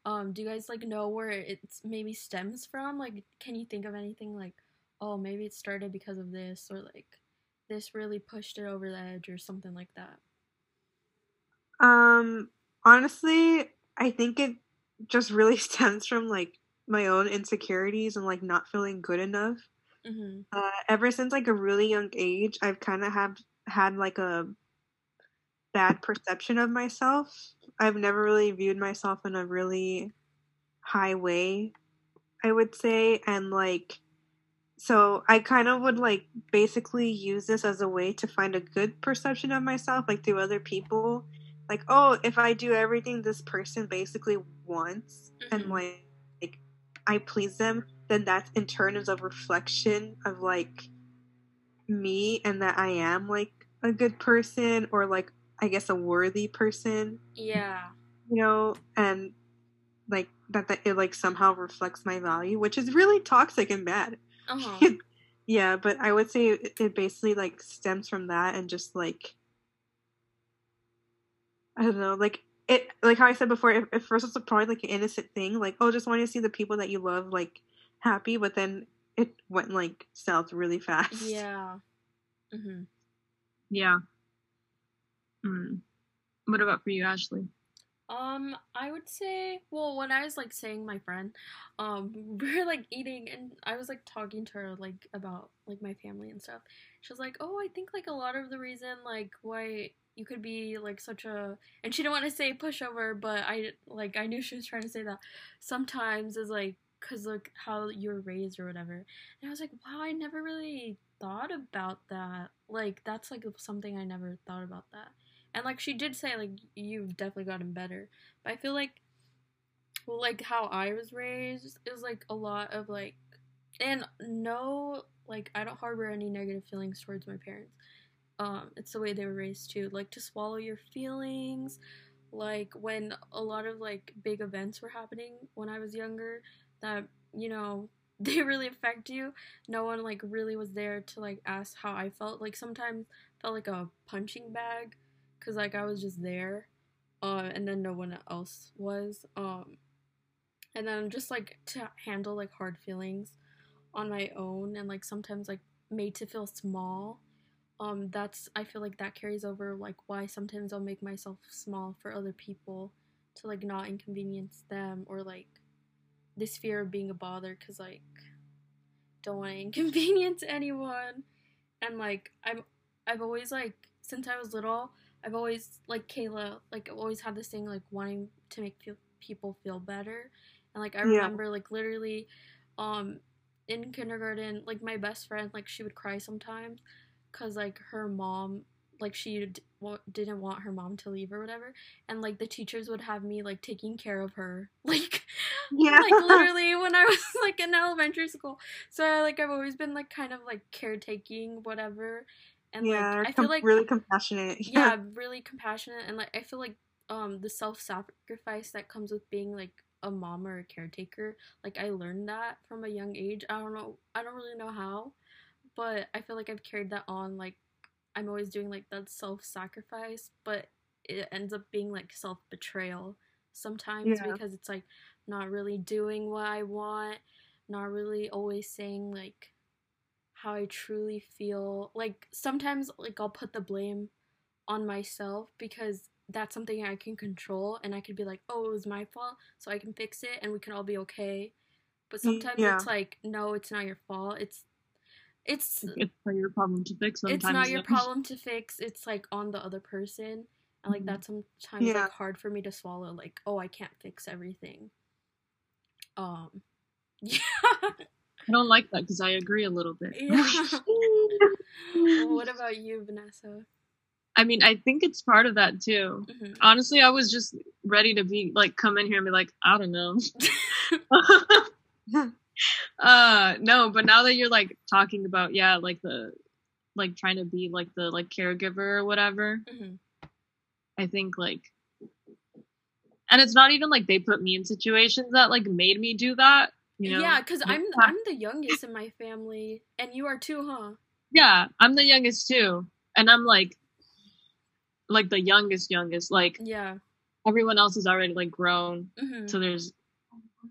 S1: Um, do you guys like know where it's maybe stems from? Like, can you think of anything like, oh, maybe it started because of this, or like, this really pushed it over the edge, or something like that?
S2: Um, honestly, I think it just really [laughs] stems from like my own insecurities and like not feeling good enough.
S1: Mm-hmm.
S2: Uh, ever since like a really young age, I've kind of have had like a bad perception of myself. I've never really viewed myself in a really high way, I would say, and like so I kind of would like basically use this as a way to find a good perception of myself like through other people. Like, oh, if I do everything this person basically wants and
S1: Mhm.
S2: like, like I please them, then that's in turn is a reflection of like me and that I am like a good person or like I guess a worthy person,
S1: Yeah.
S2: you know, and like that that it like somehow reflects my value, which is really toxic and bad.
S1: Uh huh. [laughs]
S2: yeah, but I would say it, it basically like stems from that and just like I don't know, like it like how I said before, at first it's probably like an innocent thing, like oh just wanting to see the people that you love like happy, but then it went like south really fast.
S1: yeah. Mm-hmm.
S3: Yeah. Hmm. What about for you, Ashley?
S1: Um, I would say, well, when I was like saying my friend, um, [laughs] we were like eating, and I was like talking to her like about like my family and stuff. She was like, "Oh, I think like a lot of the reason like why you could be like such a," and she didn't want to say pushover, but I like I knew she was trying to say that. Sometimes is like cause like how you were raised or whatever, and I was like, "Wow, I never really thought about that. Like that's like something I never thought about that." And like she did say, like you've definitely gotten better. But I feel like, well, like how I was raised is like a lot of like, and no, like I don't harbor any negative feelings towards my parents. Um, it's the way they were raised too, like to swallow your feelings. Like when a lot of like big events were happening when I was younger, that you know [laughs] they really affect you. No one like really was there to like ask how I felt. Like sometimes felt like a punching bag because like I was just there, uh, and then no one else was. Um, and then just like to handle like hard feelings on my own, and like sometimes like made to feel small. Um, that's I feel like that carries over like why sometimes I'll make myself small for other people to like not inconvenience them or like this fear of being a bother because like don't want to [laughs] inconvenience anyone. And like I'm I've always like since I was little I've always like Kayla, like I've always had this thing like wanting to make feel, people feel better, and like I
S2: Yeah.
S1: remember like literally, um, in kindergarten, like my best friend, like she would cry sometimes, cause like her mom, like she d- wa- didn't want her mom to leave or whatever, and like the teachers would have me like taking care of her, [laughs] like
S2: Yeah.
S1: like [laughs] literally when I [laughs] was like in elementary school. So like I've always been like kind of like caretaking whatever, and
S2: yeah,
S1: like I
S2: com-
S1: feel like
S2: really compassionate. [laughs]
S1: yeah, really compassionate and like I feel like um the self sacrifice that comes with being like a mom or a caretaker, like I learned that from a young age. I don't know I don't really know how, but I feel like I've carried that on like I'm always doing like that self sacrifice, but it ends up being like self betrayal sometimes
S2: Yeah.
S1: because it's like not really doing what I want, not really always saying like how I truly feel. Like sometimes like I'll put the blame on myself because that's something I can control and I could be like, "Oh, it was my fault, so I can fix it and we can all be okay." But sometimes
S2: yeah.
S1: it's like, "No, it's not your fault. It's it's
S3: It's not your problem to fix. Sometimes
S1: it's not your problem to fix. It's like on the other person." And like
S3: Mhm.
S1: that's sometimes
S2: Yeah.
S1: like hard for me to swallow like, "Oh, I can't fix everything." Um [laughs] yeah.
S3: I don't like that because I agree a little bit.
S1: yeah. [laughs] what about you, Vanessa?
S3: I mean, I think it's part of that too.
S1: Mhm.
S3: Honestly, I was just ready to be like come in here and be like, I don't know. [laughs] uh no, but now that you're like talking about yeah, like the like trying to be like the like caregiver or whatever,
S1: Mhm.
S3: I think like and it's not even like they put me in situations that like made me do that, you know.
S1: Yeah, because I'm I'm the youngest in my family, and you are too, huh?
S3: yeah, I'm the youngest too. And I'm like like the youngest youngest. Like
S1: Yeah.
S3: everyone else is already like grown.
S1: hmm
S3: So there's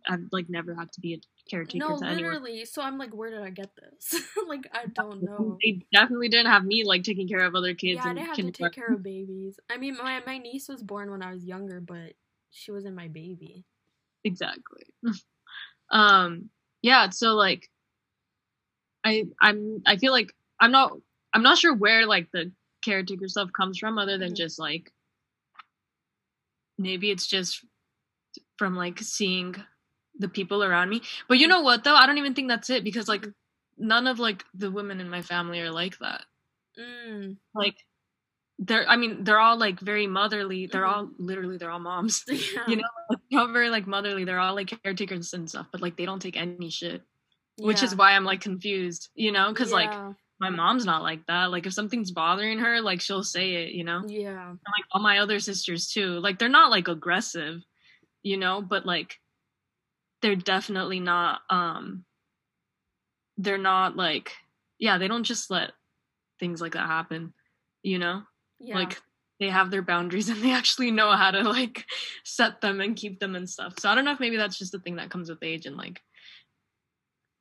S3: I've like never had to be a caretaker
S1: No,
S3: to anyone.
S1: literally. So I'm like, where did I get this? [laughs] like, I don't know.
S3: They definitely didn't have me like taking care of other kids.
S1: Yeah, I
S3: and
S1: didn't have to take care of babies. I mean, my my niece was born when I was younger, but she wasn't my baby.
S3: exactly [laughs] um yeah so like i i'm i feel like i'm not i'm not sure where like the caretaker stuff comes from other than
S1: Mhm.
S3: just like maybe it's just from like seeing the people around me but you know what though i don't even think that's it because like none of like the women in my family are like that
S1: Mm.
S3: like they're i mean they're all like very motherly. They're
S1: Mhm.
S3: all literally they're all moms. [laughs]
S1: Yeah.
S3: you know like, they're all very like motherly they're all like caretakers and stuff but like they don't take any shit. Which is why i'm like confused you know? Because like my mom's not like that. Like if something's bothering her like she'll say it you know? And,
S1: Yeah.
S3: like all my other sisters too. Like they're not like aggressive you know? But like they're definitely not um they're not like yeah they don't just let things like that happen you know
S1: Yeah.
S3: like they have their boundaries and they actually know how to like [laughs] set them and keep them and stuff so i don't know if maybe that's just a thing that comes with age and like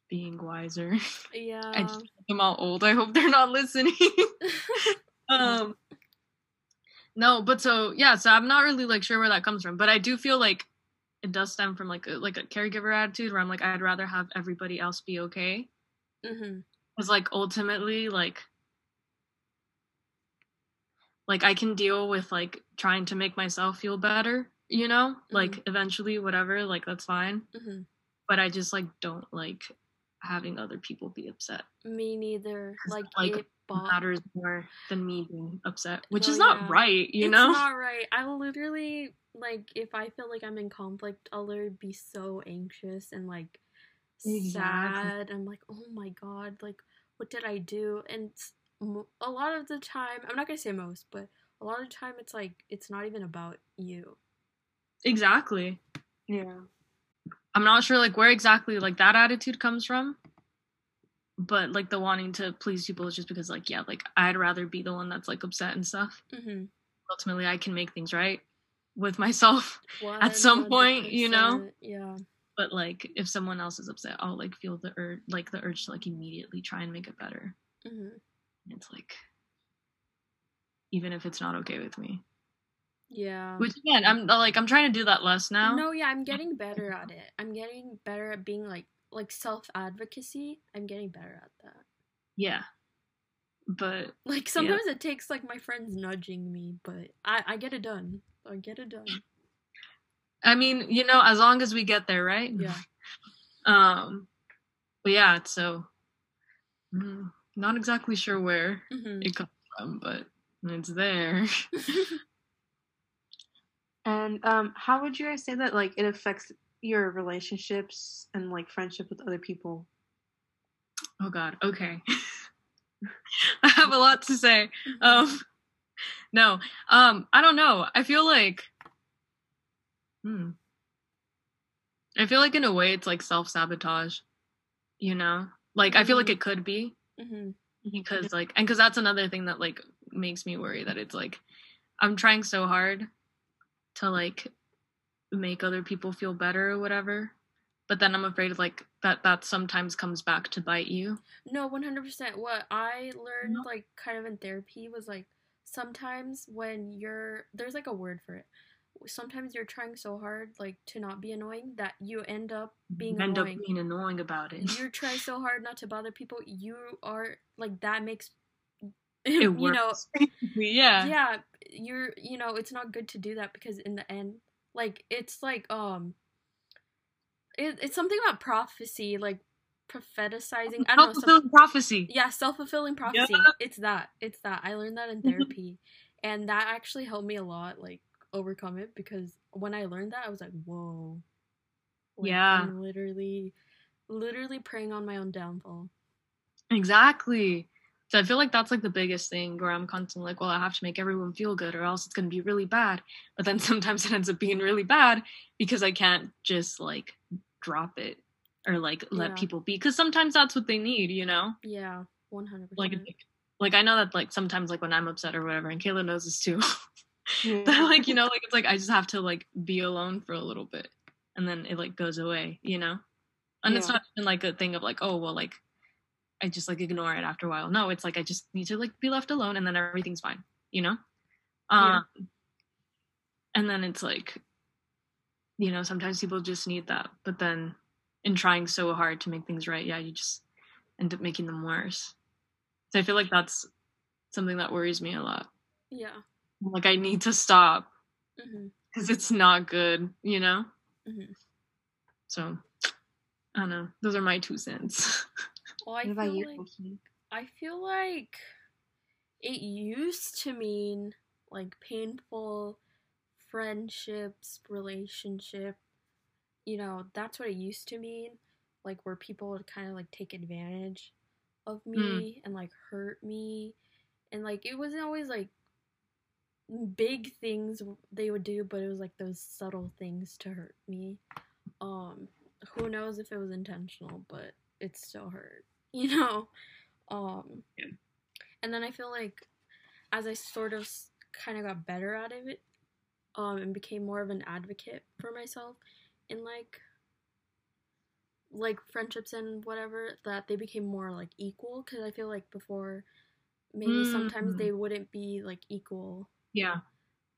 S3: being wiser
S1: yeah.
S3: i just them all old i hope they're not listening [laughs] [laughs] um no but so yeah so i'm not really like sure where that comes from but i do feel like it does stem from like a, like a caregiver attitude where i'm like i'd rather have everybody else be okay
S1: Mm-hmm.
S3: because like ultimately like like i can deal with like trying to make myself feel better you know like eventually whatever like that's fine
S1: hmm
S3: but i just like don't like having other people be upset
S1: Me neither. Like,
S3: like,
S1: it
S3: matters more than me being upset which
S1: No,
S3: is not
S1: yeah.
S3: right you
S1: it's
S3: know It's
S1: not right. I literally like if I feel like I'm in conflict, I'll literally be so anxious and like
S3: Exactly.
S1: sad. I'm like, oh my god, like what did I do? And a lot of the time, I'm not gonna say most, but a lot of the time, it's like it's not even about you.
S3: exactly
S2: Yeah.
S3: i'm not sure like where exactly like that attitude comes from but like the wanting to please people is just because like yeah like i'd rather be the one that's like upset and stuff
S1: Mm-hmm.
S3: ultimately I can make things right with myself. [laughs] At some point, you know?
S1: Yeah.
S3: But like if someone else is upset, I'll like feel the urge like the urge to like immediately try and make it better.
S1: hmm
S3: It's like even if it's not okay with me.
S1: Yeah.
S3: Which again, I'm like I'm trying to do that less now.
S1: No, yeah, I'm getting better at it. I'm getting better at being like like self advocacy. I'm getting better at that.
S3: Yeah. But
S1: Like sometimes it takes like my friends nudging me, but I I get it done. I get it done.
S3: I mean, you know, as long as we get there, right?
S1: Yeah. [laughs]
S3: Um but yeah, so mm, not exactly sure where
S1: hmm
S3: it comes from, but it's there. [laughs]
S2: And um, how would you guys say that like it affects your relationships and like friendship with other people?
S3: Oh God. Okay. [laughs] I have a lot to say. Um, no. Um, I don't know. I feel like. Hmm. I feel like in a way it's like self sabotage. You know, like I feel like
S1: Mhm.
S3: it could be
S1: hmm
S3: because like and because that's another thing that like makes me worry that it's like I'm trying so hard to like make other people feel better or whatever, but then I'm afraid like that that sometimes comes back to bite you.
S1: No, one hundred percent. What I learned,
S3: No.
S1: like, kind of in therapy, was like sometimes when you're there's like a word for it. Sometimes you're trying so hard, like, to not be annoying that you end up being
S3: end
S1: annoying.
S3: up being annoying about it.
S1: you try so [laughs] hard not to bother people. You are like that makes [laughs]
S3: it
S1: you
S3: works.
S1: know [laughs]
S3: yeah.
S1: yeah you're you know it's not good to do that because in the end like it's like um it, it's something about prophecy like propheticizing i don't know some,
S3: prophecy.
S1: yeah self-fulfilling prophecy it's that it's that i learned that in
S3: Mm-hmm.
S1: therapy and that actually helped me a lot, like overcome it because when I learned that, I was like, whoa. Like,
S3: Yeah.
S1: I'm literally, literally preying on my own downfall.
S3: Exactly. So I feel like that's like the biggest thing where I'm constantly like, well, I have to make everyone feel good or else it's going to be really bad. But then [laughs] sometimes it ends up being really bad because I can't just like drop it or like let
S1: Yeah.
S3: people be because sometimes that's what they need, you know?
S1: Yeah, one hundred
S3: Like
S1: percent.
S3: like I know that like sometimes like when I'm upset or whatever and Kayla knows this too. [laughs]
S2: Yeah.
S3: that like, you know, like it's like I just have to like be alone for a little bit and then it like goes away, you know? And it's not even like a thing of like, oh well like I just like ignore it after a while. No, it's like I just need to like be left alone and then everything's fine, you know?
S2: Yeah.
S3: Um and then it's like you know, sometimes people just need that. But then in trying so hard to make things right, yeah, you just end up making them worse. So I feel like that's something that worries me a lot.
S1: Yeah.
S3: Like I need to stop
S1: hmm
S3: because it's not good, you know?
S1: hmm
S3: So I don't know. Those are my two cents.
S1: Well, I
S2: What about
S1: feel
S2: you,
S1: like I feel like it used to mean like painful friendships, relationship. You know, that's what it used to mean. Like where people would kind of like take advantage of me and like hurt me. And like it wasn't always like big things they would do, but it was like those subtle things to hurt me. Um who knows if it was intentional, but it still hurt. [laughs] You know? Um
S3: Yeah.
S1: and then I feel like as I sort of kind of got better at it um and became more of an advocate for myself in like like friendships and whatever that they became more like equal cuz I feel like before maybe sometimes
S3: Mm.
S1: they wouldn't be like equal
S3: yeah.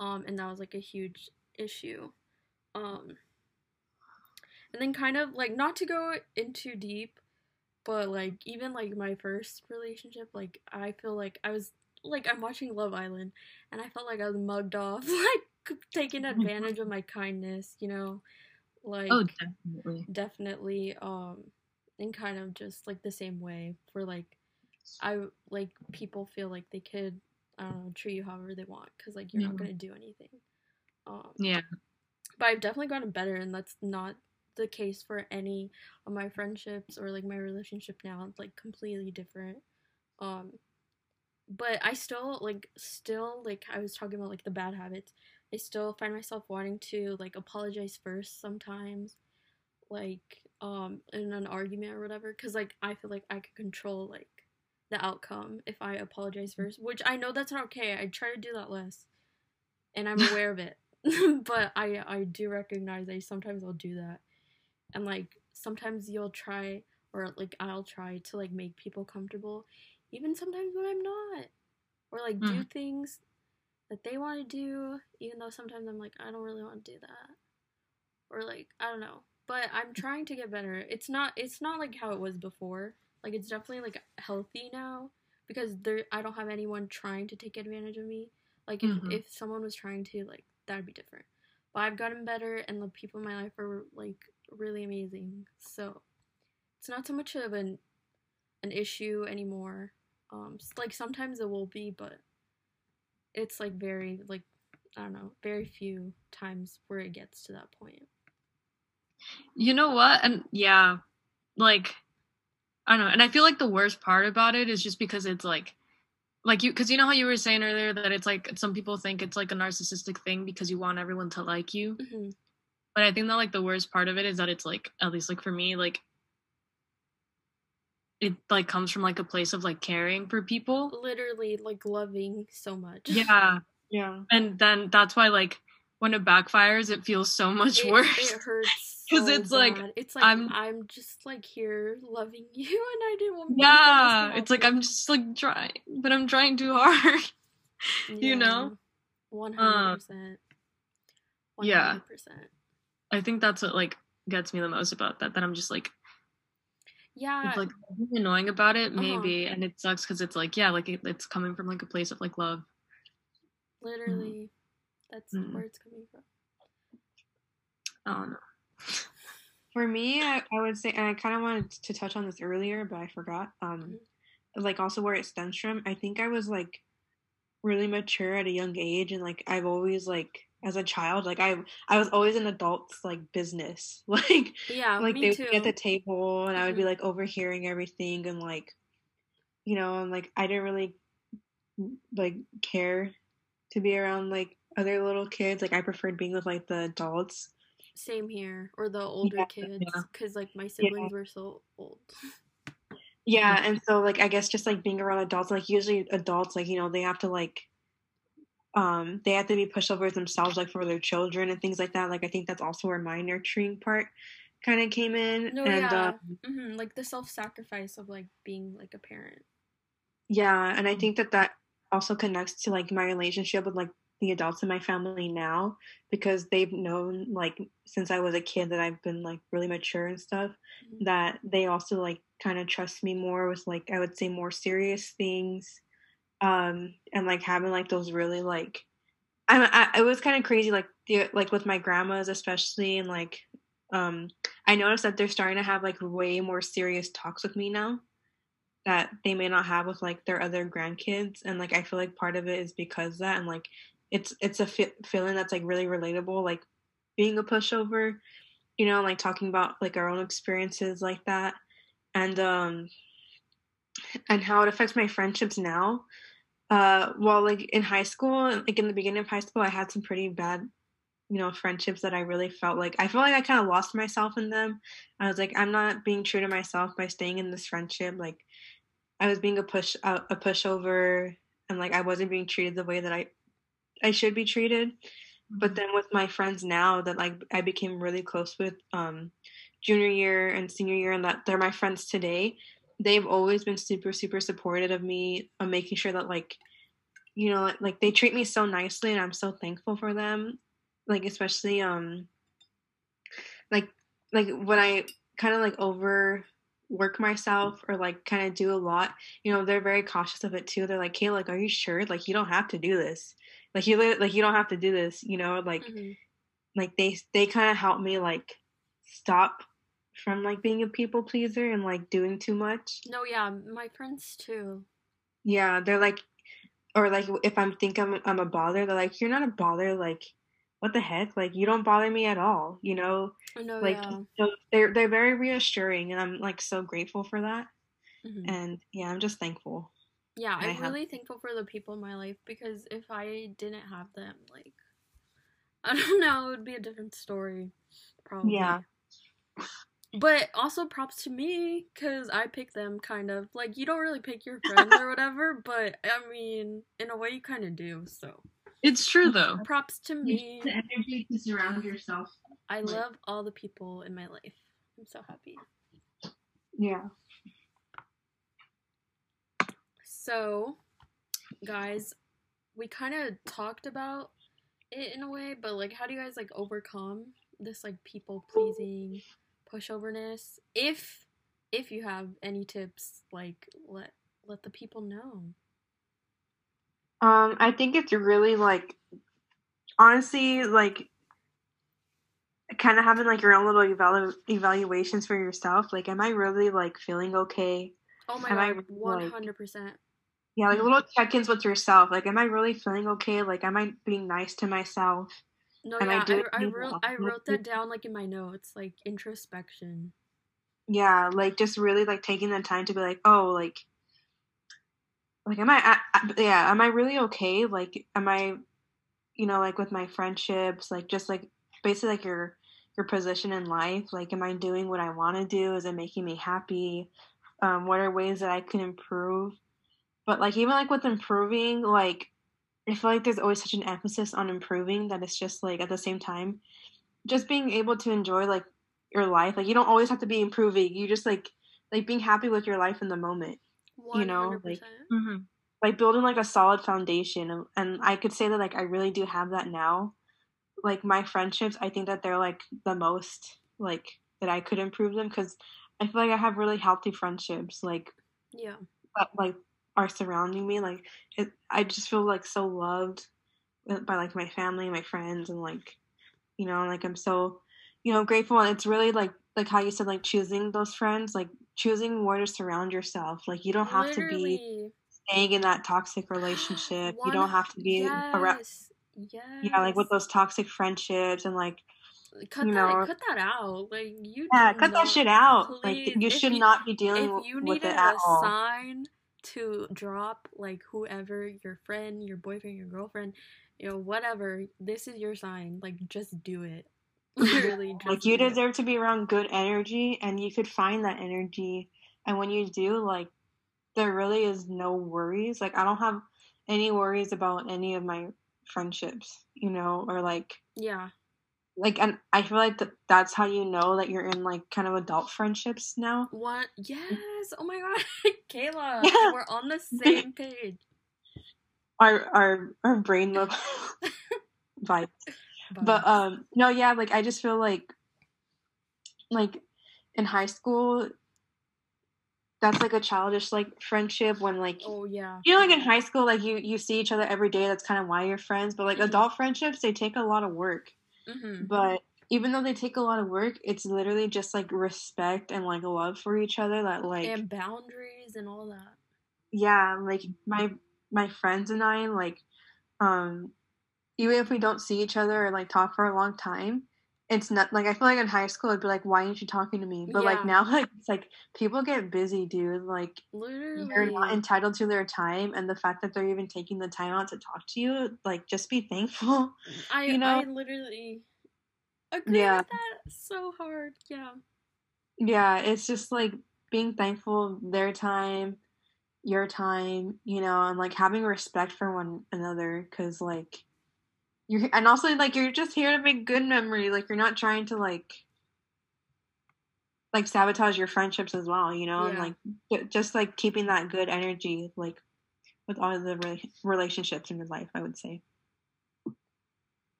S1: um and that was like a huge issue um and then kind of like not to go in too deep but like even like my first relationship like i feel like i was like i'm watching love island and i felt like i was mugged off [laughs] like taking advantage of my kindness you know like
S3: Oh, definitely.
S1: definitely um and kind of just like the same way for like i like people feel like they could i don't know treat you however they want because like you're not
S3: Mhm.
S1: gonna do anything um
S3: Yeah.
S1: but i've definitely gotten better and that's not the case for any of my friendships or like my relationship now it's like completely different um but i still like still like i was talking about like the bad habits i still find myself wanting to like apologize first sometimes like um in an argument or whatever because like i feel like i could control like the outcome if i apologize first which i know that's not okay i try to do that less. And i'm aware of it. [laughs] But i i do recognize that sometimes i'll do that. And like sometimes you'll try or like i'll try to like make people comfortable even sometimes when i'm not. Or like do hmm. things that they want to do even though sometimes i'm like i don't really want to do that. Or like i don't know. But i'm trying to get better. It's not it's not like how it was before like it's definitely like healthy now because there i don't have anyone trying to take advantage of me. Like if,
S3: Mhm.
S1: if someone was trying to like that'd be different. But i've gotten better and the people in my life are like really amazing. So it's not so much of an an issue anymore. Um like sometimes it will be but it's like very like i don't know very few times where it gets to that point.
S3: You know what? And yeah, like I don't know. And I feel like the worst part about it is just because it's like like you because you know how you were saying earlier that it's like some people think it's like a narcissistic thing because you want everyone to like you.
S1: hmm
S3: But I think that like the worst part of it is that it's like at least like for me like it like comes from like a place of like caring for people.
S1: literally like loving so much
S3: Yeah.
S2: Yeah.
S3: And then that's why like when it backfires it feels so much
S1: it,
S3: worse.
S1: it hurts
S3: 'Cause
S1: so
S3: it's like,
S1: it's like I'm,
S3: I'm-
S1: just like here loving [laughs] you and i didn't want
S3: Yeah, it's like I'm just like trying, but I'm trying too hard. [laughs] you know?
S1: 100%
S3: yeah.
S1: 100%.
S3: I think that's what like gets me the most about that. That I'm just like,
S1: yeah
S3: it's like annoying about it,
S1: Uh-huh.
S3: maybe, and it sucks because it's like, yeah, like it, it's coming from like a place of like love.
S1: literally that's
S3: Mm.
S1: where it's coming from
S3: I don't know.
S2: For me, I, I would say, and I kind of wanted to touch on this earlier, but I forgot. Um, like also where it stems from. I think I was like really mature at a young age and like I've always like as a child like I I was always an adult's like business [laughs] like
S1: Yeah,
S2: like they would
S1: too.
S2: be at the table and I would be
S1: Mhm.
S2: like overhearing everything and like you know and like I didn't really like care to be around like other little kids like I preferred being with like the adults
S1: Same here, or the older
S2: Yeah,
S1: kids,
S3: yeah.
S1: because like my siblings were so old.
S2: Yeah, and so like I guess just like being around adults, like usually adults, like you know, they have to like, um, they have to be pushovers themselves, like for their children and things like that. Like I think that's also where my nurturing part kind of came in,
S1: No,
S2: and
S1: yeah,
S2: uh,
S1: hmm like the self-sacrifice of like being like a parent.
S2: yeah, and I think that that also connects to like my relationship with like the adults in my family now because they've known like since I was a kid that I've been like really mature and stuff.
S1: Mhm.
S2: that they also like kind of trust me more with like I would say more serious things, um, and like having like those really like, I, I it was kind of crazy like the like with my grandmas especially and like, um, I noticed that they're starting to have like way more serious talks with me now, that they may not have with like their other grandkids, and like I feel like part of it is because of that and like it's it's a fi- feeling that's like really relatable like being a pushover you know, like talking about like our own experiences like that and um and how it affects my friendships now. Uh well like in high school, like in the beginning of high school I had some pretty bad you know friendships that I really felt like I felt like I kind of lost myself in them. I was like I'm not being true to myself by staying in this friendship like I was being a push a, a pushover and like I wasn't being treated the way that I I should be treated. But then with my friends now that like I became really close with um junior year and senior year and that they're my friends today they've always been super super supportive of me of making sure that like you know like, like they treat me so nicely and I'm so thankful for them. Like especially um like like when I kind of like over work myself or like kind of do a lot you know they're very cautious of it too. They're like hey like are you sure? Like you don't have to do this like you like you don't have to do this you know like
S1: Mhm.
S2: like they they kind of help me like stop from like being a people pleaser and like doing too much
S1: No, yeah, my friends too.
S2: yeah they're like or like if i'm think i'm i'm a bother they're like you're not a bother like what the heck like you don't bother me at all you know
S1: No,
S2: like
S1: yeah.
S2: so they're they're very reassuring and i'm like so grateful for that
S1: Mhm.
S2: and yeah i'm just thankful
S1: Yeah, I'm
S2: have-
S1: really thankful for the people in my life because if I didn't have them, like, [laughs] I don't know, it would be a different story, probably.
S2: Yeah.
S1: But also props to me because I pick them, kind of. Like, you don't really pick your friends or [laughs] whatever, but I mean, in a way, you kind of do. So,
S3: It's true though.
S1: props to me.
S4: the energy to surround yourself.
S1: I love all the people in my life. I'm so happy.
S2: yeah
S1: So, guys, we kind of talked about it in a way, but like, how do you guys like overcome this like people pleasing pushoverness? If if you have any tips, like let let the people know.
S2: Um, I think it's really like honestly like kind of having like your own little evalu- evaluations for yourself. Like, am I really like feeling okay?
S1: Oh my
S2: Am
S1: god, one hundred percent.
S2: Yeah, like little check-ins with yourself. Like, am I really feeling okay? Like, am I being nice to myself?
S1: No,
S2: Am I
S1: yeah, I, I,
S2: things
S1: wrote
S2: that
S1: I wrote that down like in my notes, like introspection.
S2: Yeah, like just really like taking the time to be like, oh, like, like, am I, I, I- yeah, am I really okay? Like, am I, you know, like with my friendships, like just like basically like your your position in life. Like, am I doing what I want to do? Is it making me happy? Um, what are ways that I can improve? But like even like with improving, like I feel like there's always such an emphasis on improving that it's just like at the same time, just being able to enjoy like your life. Like you don't always have to be improving. You just like like being happy with your life in the moment.
S1: One
S2: You know, like-
S3: Mm-hmm.
S2: Like building like a solid foundation. And- And I could say that like I really do have that now. Like my friendships, I think that they're like the most like that I could improve them because I feel like I have really healthy friendships. Like
S1: Yeah.
S2: but, like are surrounding me like it, i just feel like so loved uh, by like my family my friends and like you know like i'm so you know grateful and it's really like like how you said like choosing those friends like choosing where to surround yourself like you don't have to be staying in that toxic relationship. you don't have to be around.
S1: yes, yes.
S2: Yeah, like with those toxic friendships and like
S1: cut
S2: you
S1: that
S2: know-
S1: cut that out. Like you
S2: yeah, cut that shit out. Like you
S1: if
S2: should
S1: you-
S2: not be dealing
S1: if you
S2: with
S1: needed
S2: it at
S1: a
S2: all.
S1: sign to drop like whoever your friend your boyfriend your girlfriend you know whatever this is your sign like just do it. [laughs] [laughs] Literally
S2: like you
S1: do it.
S2: deserve to be around good energy and you could find that energy and when you do like there really is no worries. Like i don't have any worries about any of my friendships you know or like
S1: yeah
S2: like and i feel like th- that's how you know that you're in like kind of adult friendships now.
S1: What? Yes! Oh my god [laughs] kayla [laughs]
S2: Yeah.
S1: we're on the [laughs] same page.
S2: Our our our brain level vibes. But um no yeah like i just feel like like in high school that's like a childish like friendship when like
S1: oh yeah.
S2: you know like in high school like you you see each other every day that's kind of why you're friends but like
S1: Mhm.
S2: adult friendships they take a lot of work
S1: hmm
S2: but even though they take a lot of work it's literally just like respect and like love for each other that like
S1: and boundaries and all that.
S2: Yeah like my my friends and i like um even if we don't see each other or like talk for a long time it's not like i feel like in high school i'd be like why aren't you talking to me but like now [laughs] like it's like people get busy dude like
S1: literally
S2: you're not entitled to their time and the fact that they're even taking the time out to talk to you like just be thankful [laughs]
S1: I
S2: you know?
S1: I literally agree
S2: Yeah.
S1: with that so hard. Yeah.
S2: yeah it's just like being thankful their time your time you know and like having respect for one another because like you're and also like you're just here to make good memory like you're not trying to like like sabotage your friendships as well you know and like just like keeping that good energy like with all the re- relationships in your life i would say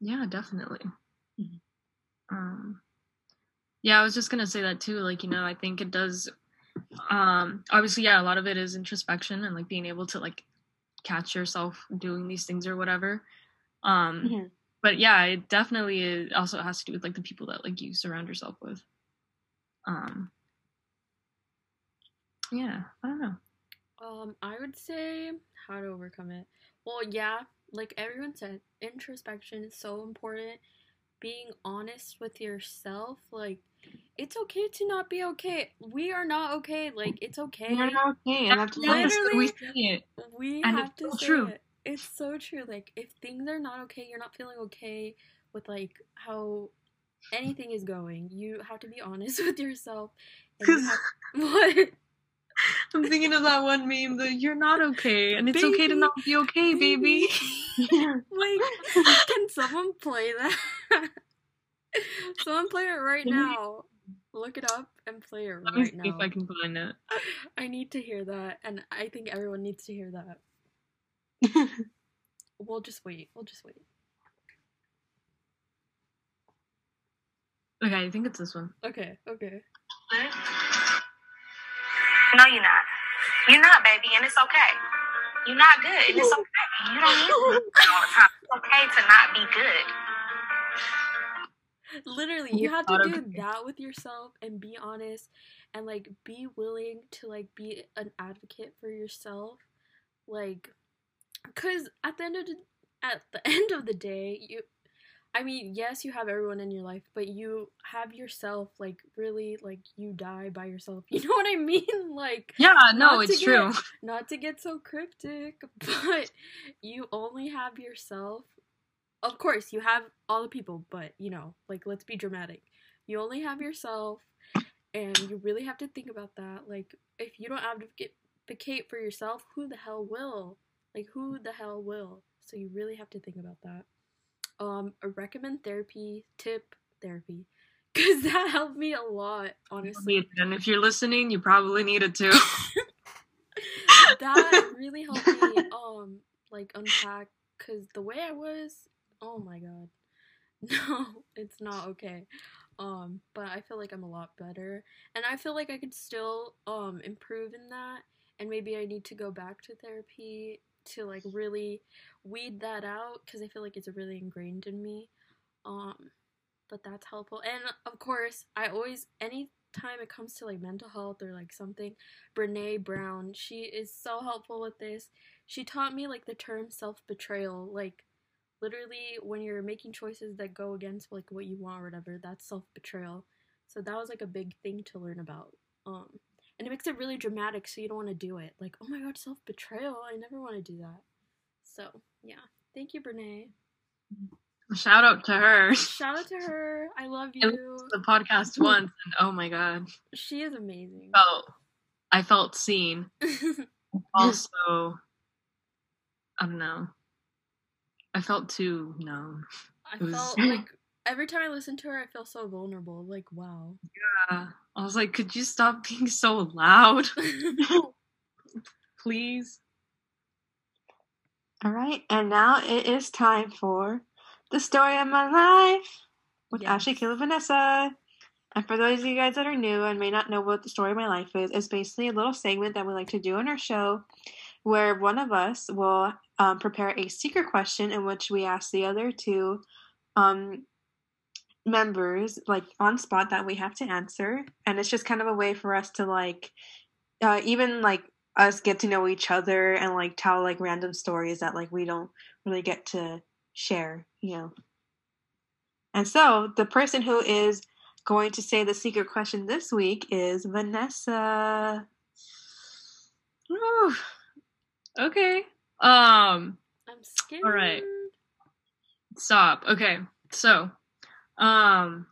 S3: Yeah, definitely.
S2: Mhm.
S3: Um, yeah, I was just gonna say that too. Like, you know, I think it does. Um, obviously, yeah, a lot of it is introspection and like being able to like catch yourself doing these things or whatever. Um,
S2: Mhm.
S3: but yeah, it definitely is, also has to do with like the people that like you surround yourself with. Um, yeah, I don't know.
S1: Um, I would say how to overcome it. Well, yeah, like everyone said, introspection is so important. Being honest with yourself, like it's okay to not be okay. We are not okay. Like it's okay.
S2: you're not okay and that's
S1: Literally-
S3: we say it.
S1: we
S3: And
S1: have
S3: it's
S1: to
S3: so
S1: say
S3: true.
S1: it. It's so true. Like if things are not okay, you're not feeling okay with like how anything is going. You have to be honest [laughs] with yourself. You have, what? [laughs]
S3: I'm thinking of that one meme that you're not okay, and it's okay to not be okay, baby. [laughs]
S1: Like, can someone play that? someone play it right now. Look it up and play it
S3: Let me
S1: right
S3: see
S1: now.
S3: if I can find it.
S1: I need to hear that, and I think everyone needs to hear that. [laughs] We'll just wait. We'll just wait.
S3: Okay, I think it's this one.
S1: Okay, okay.
S5: No, you're not. You're not, baby, and it's okay. You're not good, and it's okay. You don't need to [laughs] be good all the time. It's okay to not be good.
S1: Literally,
S3: You
S1: you have to do that with yourself and be honest and like be willing to like be an advocate for yourself. Like cuz at the end of the at the [laughs] end of the day, you I mean, yes, you have everyone in your life, but you have yourself like really like you die by yourself. [laughs] You know what I mean? [laughs] Like
S3: Yeah, no, it's
S1: get-
S3: true.
S1: not to get so cryptic, but you only have yourself. Of course, you have all the people, but you know, like let's be dramatic. You only have yourself, and you really have to think about that. Like, if you don't advocate for yourself, who the hell will? Like, who the hell will? So you really have to think about that. Um, I recommend therapy. Tip therapy, [laughs] because that helped me a lot. Honestly,
S3: And if you're listening, you probably need it too. [laughs]
S1: that really helped me [laughs] um like unpack because the way I was, oh my god, no, it's not okay. Um, but I feel like I'm a lot better, and I feel like I could still um improve in that, and maybe I need to go back to therapy to like really weed that out because I feel like it's really ingrained in me. Um, but that's helpful, and of course, I always any time it comes to like mental health or like something, Brene Brown, she is so helpful with this. She taught me like the term self betrayal, like literally when you're making choices that go against like what you want or whatever, that's self betrayal. So that was like a big thing to learn about. Um, and it makes it really dramatic, so you don't want to do it. Like, oh my god, self betrayal! I never want to do that. So yeah, thank you, Brene.
S3: Shout out to her. [laughs]
S1: Shout out to her. I love you.
S3: to the podcast once, and oh my god,
S1: She is amazing.
S3: oh I felt seen. [laughs] Also, I don't know. I felt too known.
S1: I felt [laughs] like every time I listen to her, I feel so vulnerable. Like, wow.
S3: Yeah. I was like, could you stop being so loud, [laughs] [laughs] please?
S2: All right, and now it is time for the story of my life with
S1: Yes.
S2: Ashley, Kayla, Vanessa. And for those of you guys that are new and may not know what the story of my life is, it's basically a little segment that we like to do on our show where one of us will um, prepare a secret question in which we ask the other to um, members, like on spot, that we have to answer. And it's just kind of a way for us to, like, uh, even like us get to know each other and like tell like random stories that like we don't really get to share, you know. And so the person who is going to say the secret question this week is Vanessa.
S3: Whew. Okay. Um,
S1: I'm scared.
S3: All right. stop. Okay. So, um,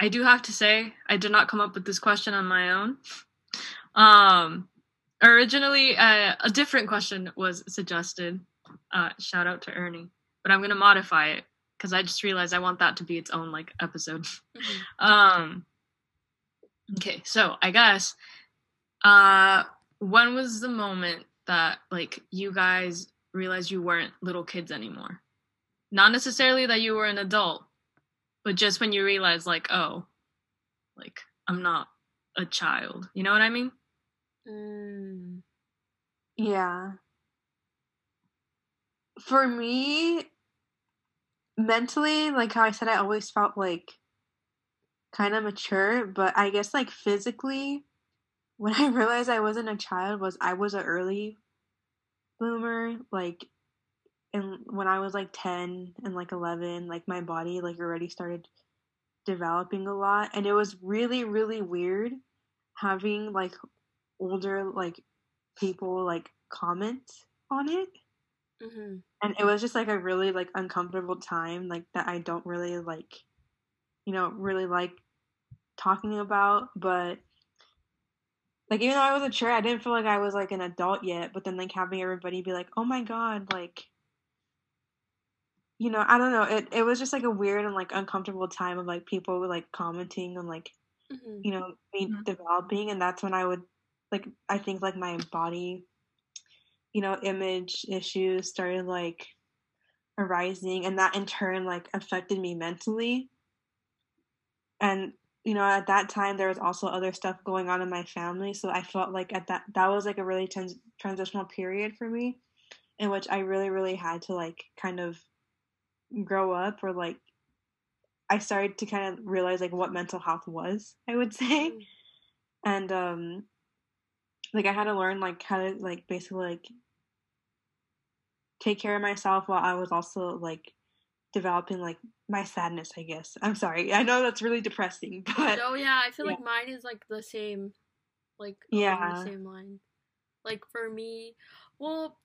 S3: I do have to say I did not come up with this question on my own. Um, originally, uh, a different question was suggested. Uh, shout out to Ernie, but I'm gonna modify it because I just realized I want that to be its own like episode.
S1: Mhm.
S3: Um okay, so I guess uh when was the moment that like you guys realized you weren't little kids anymore? Not necessarily that you were an adult, but just when you realize like, oh, like I'm not a child. You know what I mean?
S1: Mm.
S2: Yeah. For me, mentally, like how I said, I always felt like kind of mature, but I guess like physically, when [laughs] I realized I wasn't a child, was I was an early bloomer. Like, and when I was like 10 and like 11, like my body like already started developing a lot. And it was really, really weird having like older like people like comment on it
S1: hmm
S2: and it was just like a really like uncomfortable time like that i don't really like you know really like talking about but like even though i was mature i didn't feel like i was like an adult yet but then like having everybody be like oh my god like you know i don't know it, it was just like a weird and like uncomfortable time of like people like commenting on like
S1: hmm
S2: you know me
S3: Mhm.
S2: developing and that's when i would like i think like my body you know image issues started like arising and that in turn like affected me mentally and you know at that time there was also other stuff going on in my family so i felt like at that that was like a really trans- transitional period for me in which i really really had to like kind of grow up or like i started to kind of realize like what mental health was i would say
S1: Mm.
S2: and um like i had to learn like how to like basically like take care of myself while i was also like developing like my sadness i guess i'm sorry i know that's really depressing [laughs] but
S1: Oh yeah, I feel
S2: yeah.
S1: like mine is like the same, like
S2: Yeah.
S1: the same line. Like for me, well,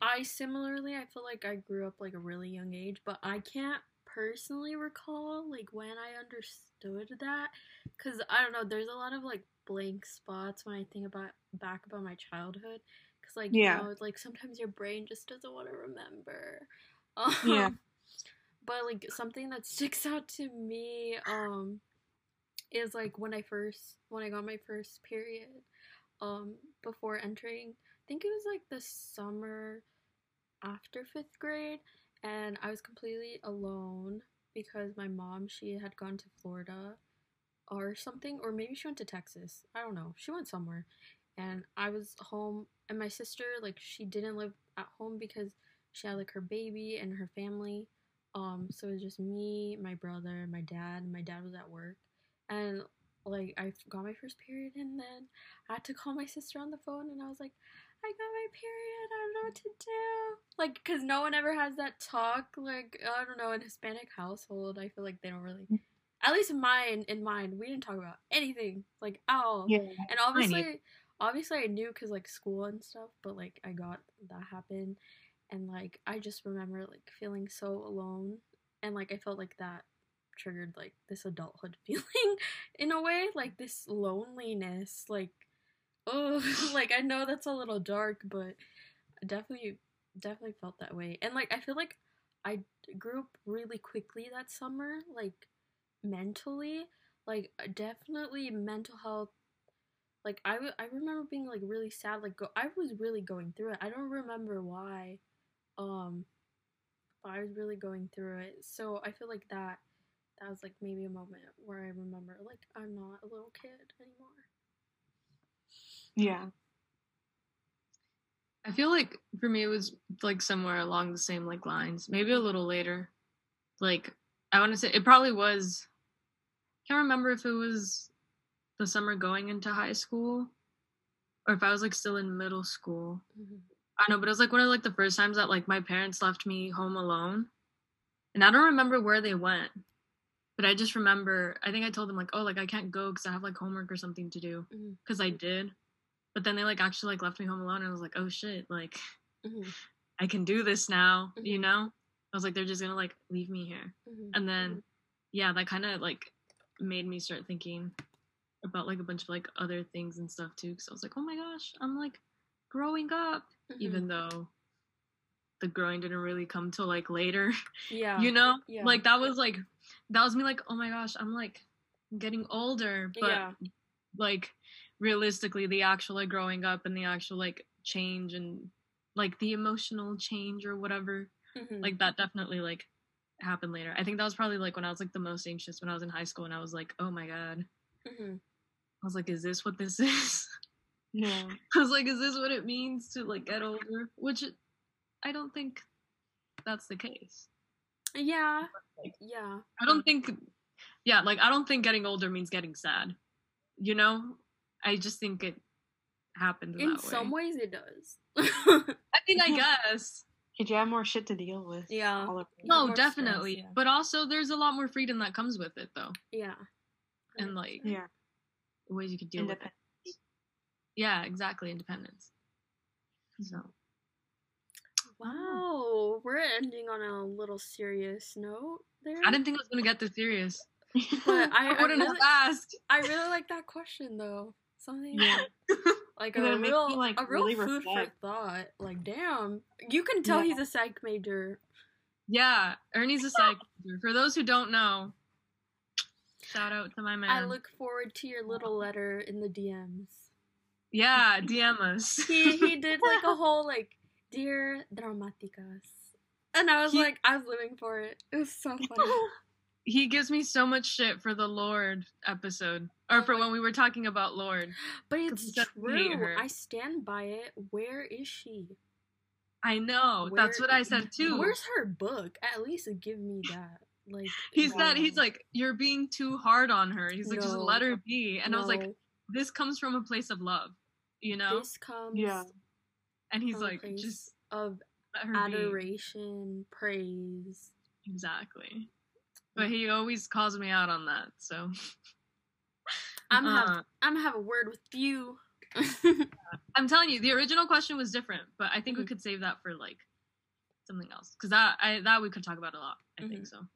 S1: I similarly I feel like I grew up like a really young age, but I can't personally recall like when I understood that because I don't know. There's a lot of like blank spots when I think about back about my childhood because like
S2: Yeah.
S1: you know like sometimes your brain just doesn't want to remember. Um,
S2: Yeah.
S1: But like something that sticks out to me um is like when I first when I got my first period um before entering think it was like the summer after 5th grade and I was completely alone because my mom she had gone to Florida or something or maybe she went to Texas. I don't know. She went somewhere and I was home and my sister like she didn't live at home because she had like her baby and her family. Um so it was just me, my brother, my dad, my dad was at work. And like I got my first period and then I had to call my sister on the phone and I was like, I got my period. I don't know what to do. Like, cause no one ever has that talk. Like, I don't know, in Hispanic household, I feel like they don't really. Mm. At least in mine, in mine, we didn't talk about anything like at all.
S2: Yeah.
S1: And obviously, obviously, I knew because like school and stuff. But like, I got that happen, and like, I just remember like feeling so alone, and like I felt like that triggered like this adulthood [laughs] feeling in a way, like this loneliness, like oh, [laughs] like I know that's a little dark, but I definitely, definitely felt that way, and like I feel like I grew up really quickly that summer, like mentally, like definitely mental health. Like I, I remember being like really sad like go- i was really going through it. I don't remember why um but i was really going through it. So i feel like that that was like maybe a moment where i remember like i'm not a little kid anymore
S2: Yeah.
S3: I feel like for me it was like somewhere along the same like lines, maybe a little later. Like I want to say it probably was. I Can't remember if it was the summer going into high school, or if I was like still in middle school. Mm-hmm. I don't know, but it was like one of like the first times that like my parents left me home alone, and I don't remember where they went, but I just remember I think I told them like, oh, like I can't go because I have like homework or something to do,
S1: mm-hmm.
S3: because I did, but then they like actually like left me home alone, and I was like, oh shit, like
S1: Mhm.
S3: I can do this now, you
S1: Mhm.
S3: know? I was like, they're just gonna like leave me here.
S1: Mhm.
S3: And then, yeah, that kind of like made me start thinking about like a bunch of like other things and stuff too. Cause I was like, oh my gosh, I'm like growing up,
S1: Mhm.
S3: even though the growing didn't really come till like later, [laughs]
S1: yeah
S3: you know?
S1: yeah.
S3: Like that was like, that was me like, oh my gosh, I'm like getting older. But
S1: yeah
S3: like realistically the actual like growing up and the actual like change and like the emotional change or whatever
S1: Mhm.
S3: like that definitely like happened later. I think that was probably like when i was like the most anxious when i was in high school and i was like oh my god.
S1: Mhm.
S3: i was like is this what this [laughs] is?
S2: Yeah.
S3: i was like is this what it means to like get older? Which i don't think that's the case.
S1: Yeah.
S3: Like-
S1: yeah.
S3: I don't think yeah like i don't think getting older means getting sad you know i just think it happens
S1: in
S3: that way.
S1: some ways it does [laughs]
S3: i mean i [laughs] guess
S2: Did you have more shit to deal with?
S1: Yeah.
S2: all
S3: No,
S1: more oh, stress,
S3: definitely.
S1: yeah.
S3: But also, there's a lot more freedom that comes with it, though,
S1: yeah
S3: and like
S2: Yeah.
S3: ways you could deal with it. Yeah, exactly. Independence. So
S1: Wow, we're ending on a little serious note there.
S3: I didn't think I was gonna get this serious.
S1: but I, [laughs]
S3: I
S1: I,
S3: wouldn't
S1: really,
S3: have asked.
S1: I really like that question though. Something
S2: Yeah. [laughs] [laughs]
S1: like a real,
S2: me, like,
S1: a real
S2: really
S1: food for thought. Like, damn, you can tell
S2: Yeah.
S1: he's a psych major.
S3: Yeah, Ernie's a [laughs] psych. major. For those who don't know, shout out to my man.
S1: I look forward to your little letter in the DMs.
S3: yeah, DM us.
S1: He he did like a whole like dear dramaticas, and I was
S3: He-
S1: like, I was living for it. It was so funny.
S3: He gives me so much shit for the Lorde episode, or for when we were talking about Lorde.
S1: But it's true. I stand by it. Where is she?
S3: I know. that's what I said too.
S1: Where's her book? At least give me that. Like [laughs]
S3: He said
S1: wow.
S3: he's like, you're being too hard on her. He's like, just let her be. And I was like, this comes from a place of love, you know?
S1: this comes
S2: Yeah.
S3: and he's like,
S1: place
S3: just
S1: of
S3: let her be.
S1: adoration, praise.
S3: Exactly. But he always calls me out on that. So [laughs]
S1: I'm
S3: Uh,
S1: have I'm gonna have a word with you. [laughs]
S3: I'm telling you, the original question was different, but I think we
S1: Mhm.
S3: could save that for like something else because that I that we could talk about a lot. I think
S1: Mhm.
S3: so.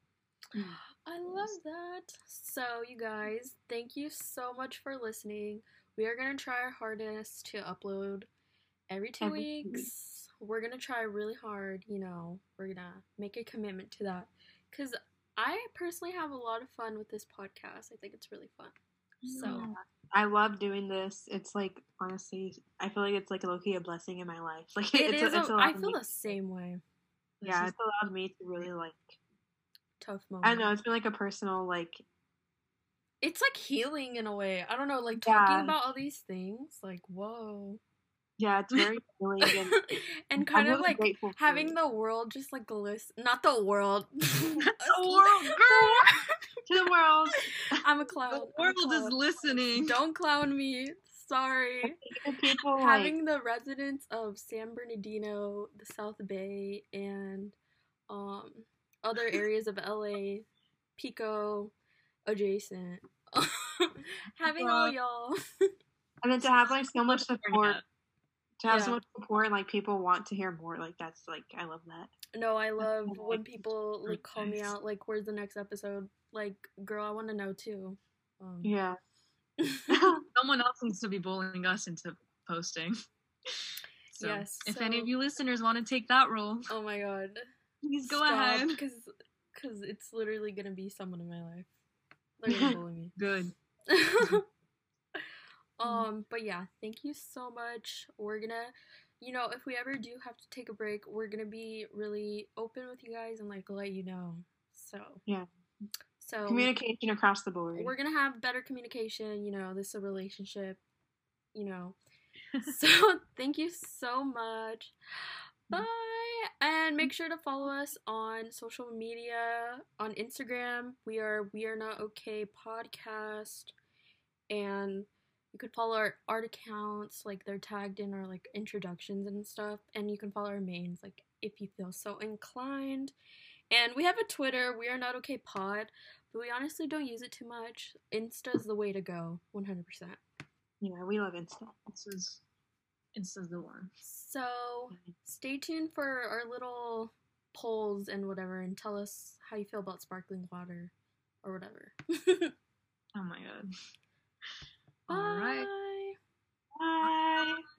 S1: I love that. So, you guys, thank you so much for listening. We are to try our hardest to upload every two
S2: Every two
S1: weeks. We're to try really hard, you know, we're to make a commitment to that. Because I personally have a lot of fun with this podcast. I think it's really fun. So,
S2: Yeah. I love doing this. It's like honestly, I feel like it's like low key a blessing in my life. [laughs] Like
S1: it
S2: it's,
S1: is.
S2: a, it's
S1: a- I feel
S2: me,
S1: the same way.
S2: Yeah, it's allowed me to really like.
S1: Tough moment.
S2: I know. It's been like a personal like.
S1: It's like healing in a way. I don't know, like
S2: Yeah.
S1: talking about all these things. Like, whoa.
S2: Yeah, it's very [laughs] healing and
S1: and
S2: I'm
S1: kind of
S2: really
S1: like having the world just like listen not the world [laughs]
S3: the world,
S2: to [laughs] the world.
S1: i'm a clown
S3: The
S1: I'm
S3: world is listening.
S1: don't clown me sorry.
S2: People like
S1: having the residents of san bernardino the south bay and um other areas of la pico adjacent. Having all y'all.
S2: and then to have like so much support to have so much support and like people want to hear more like that's like i love that
S1: No, I love
S2: Oh,
S1: when people like call me out. Like, where's the next episode? Like, girl, I want to know too. Um,
S2: yeah [laughs] [laughs]
S3: Someone else needs to be bullying us into posting. So,
S1: Yes,
S3: If any of you listeners want to take that role,
S1: oh my god.
S3: please go ahead.
S1: Because because it's literally gonna be someone in my life. They're gonna [laughs] bully me.
S3: Good.
S1: Um, but yeah, thank you so much. We're gonna, you know, if we ever do have to take a break, we're gonna be really open with you guys and like let you know. So
S2: Yeah.
S1: So
S2: communication across the board
S1: we're gonna have better communication you know this is a relationship you know [laughs] so thank you so much bye and make sure to follow us on social media on instagram we are we are not okay podcast and you could follow our art accounts like they're tagged in our like introductions and stuff and you can follow our mains like if you feel so inclined. And we have a twitter we are not okay pod but we honestly don't use it too much. Insta's the way to go 100%
S2: yeah we love insta.
S3: This is this is the one.
S1: so stay tuned for our little polls and whatever and tell us how you feel about sparkling water or whatever. [laughs]
S3: Oh my god.
S1: Bye.
S3: All right. Bye. Bye.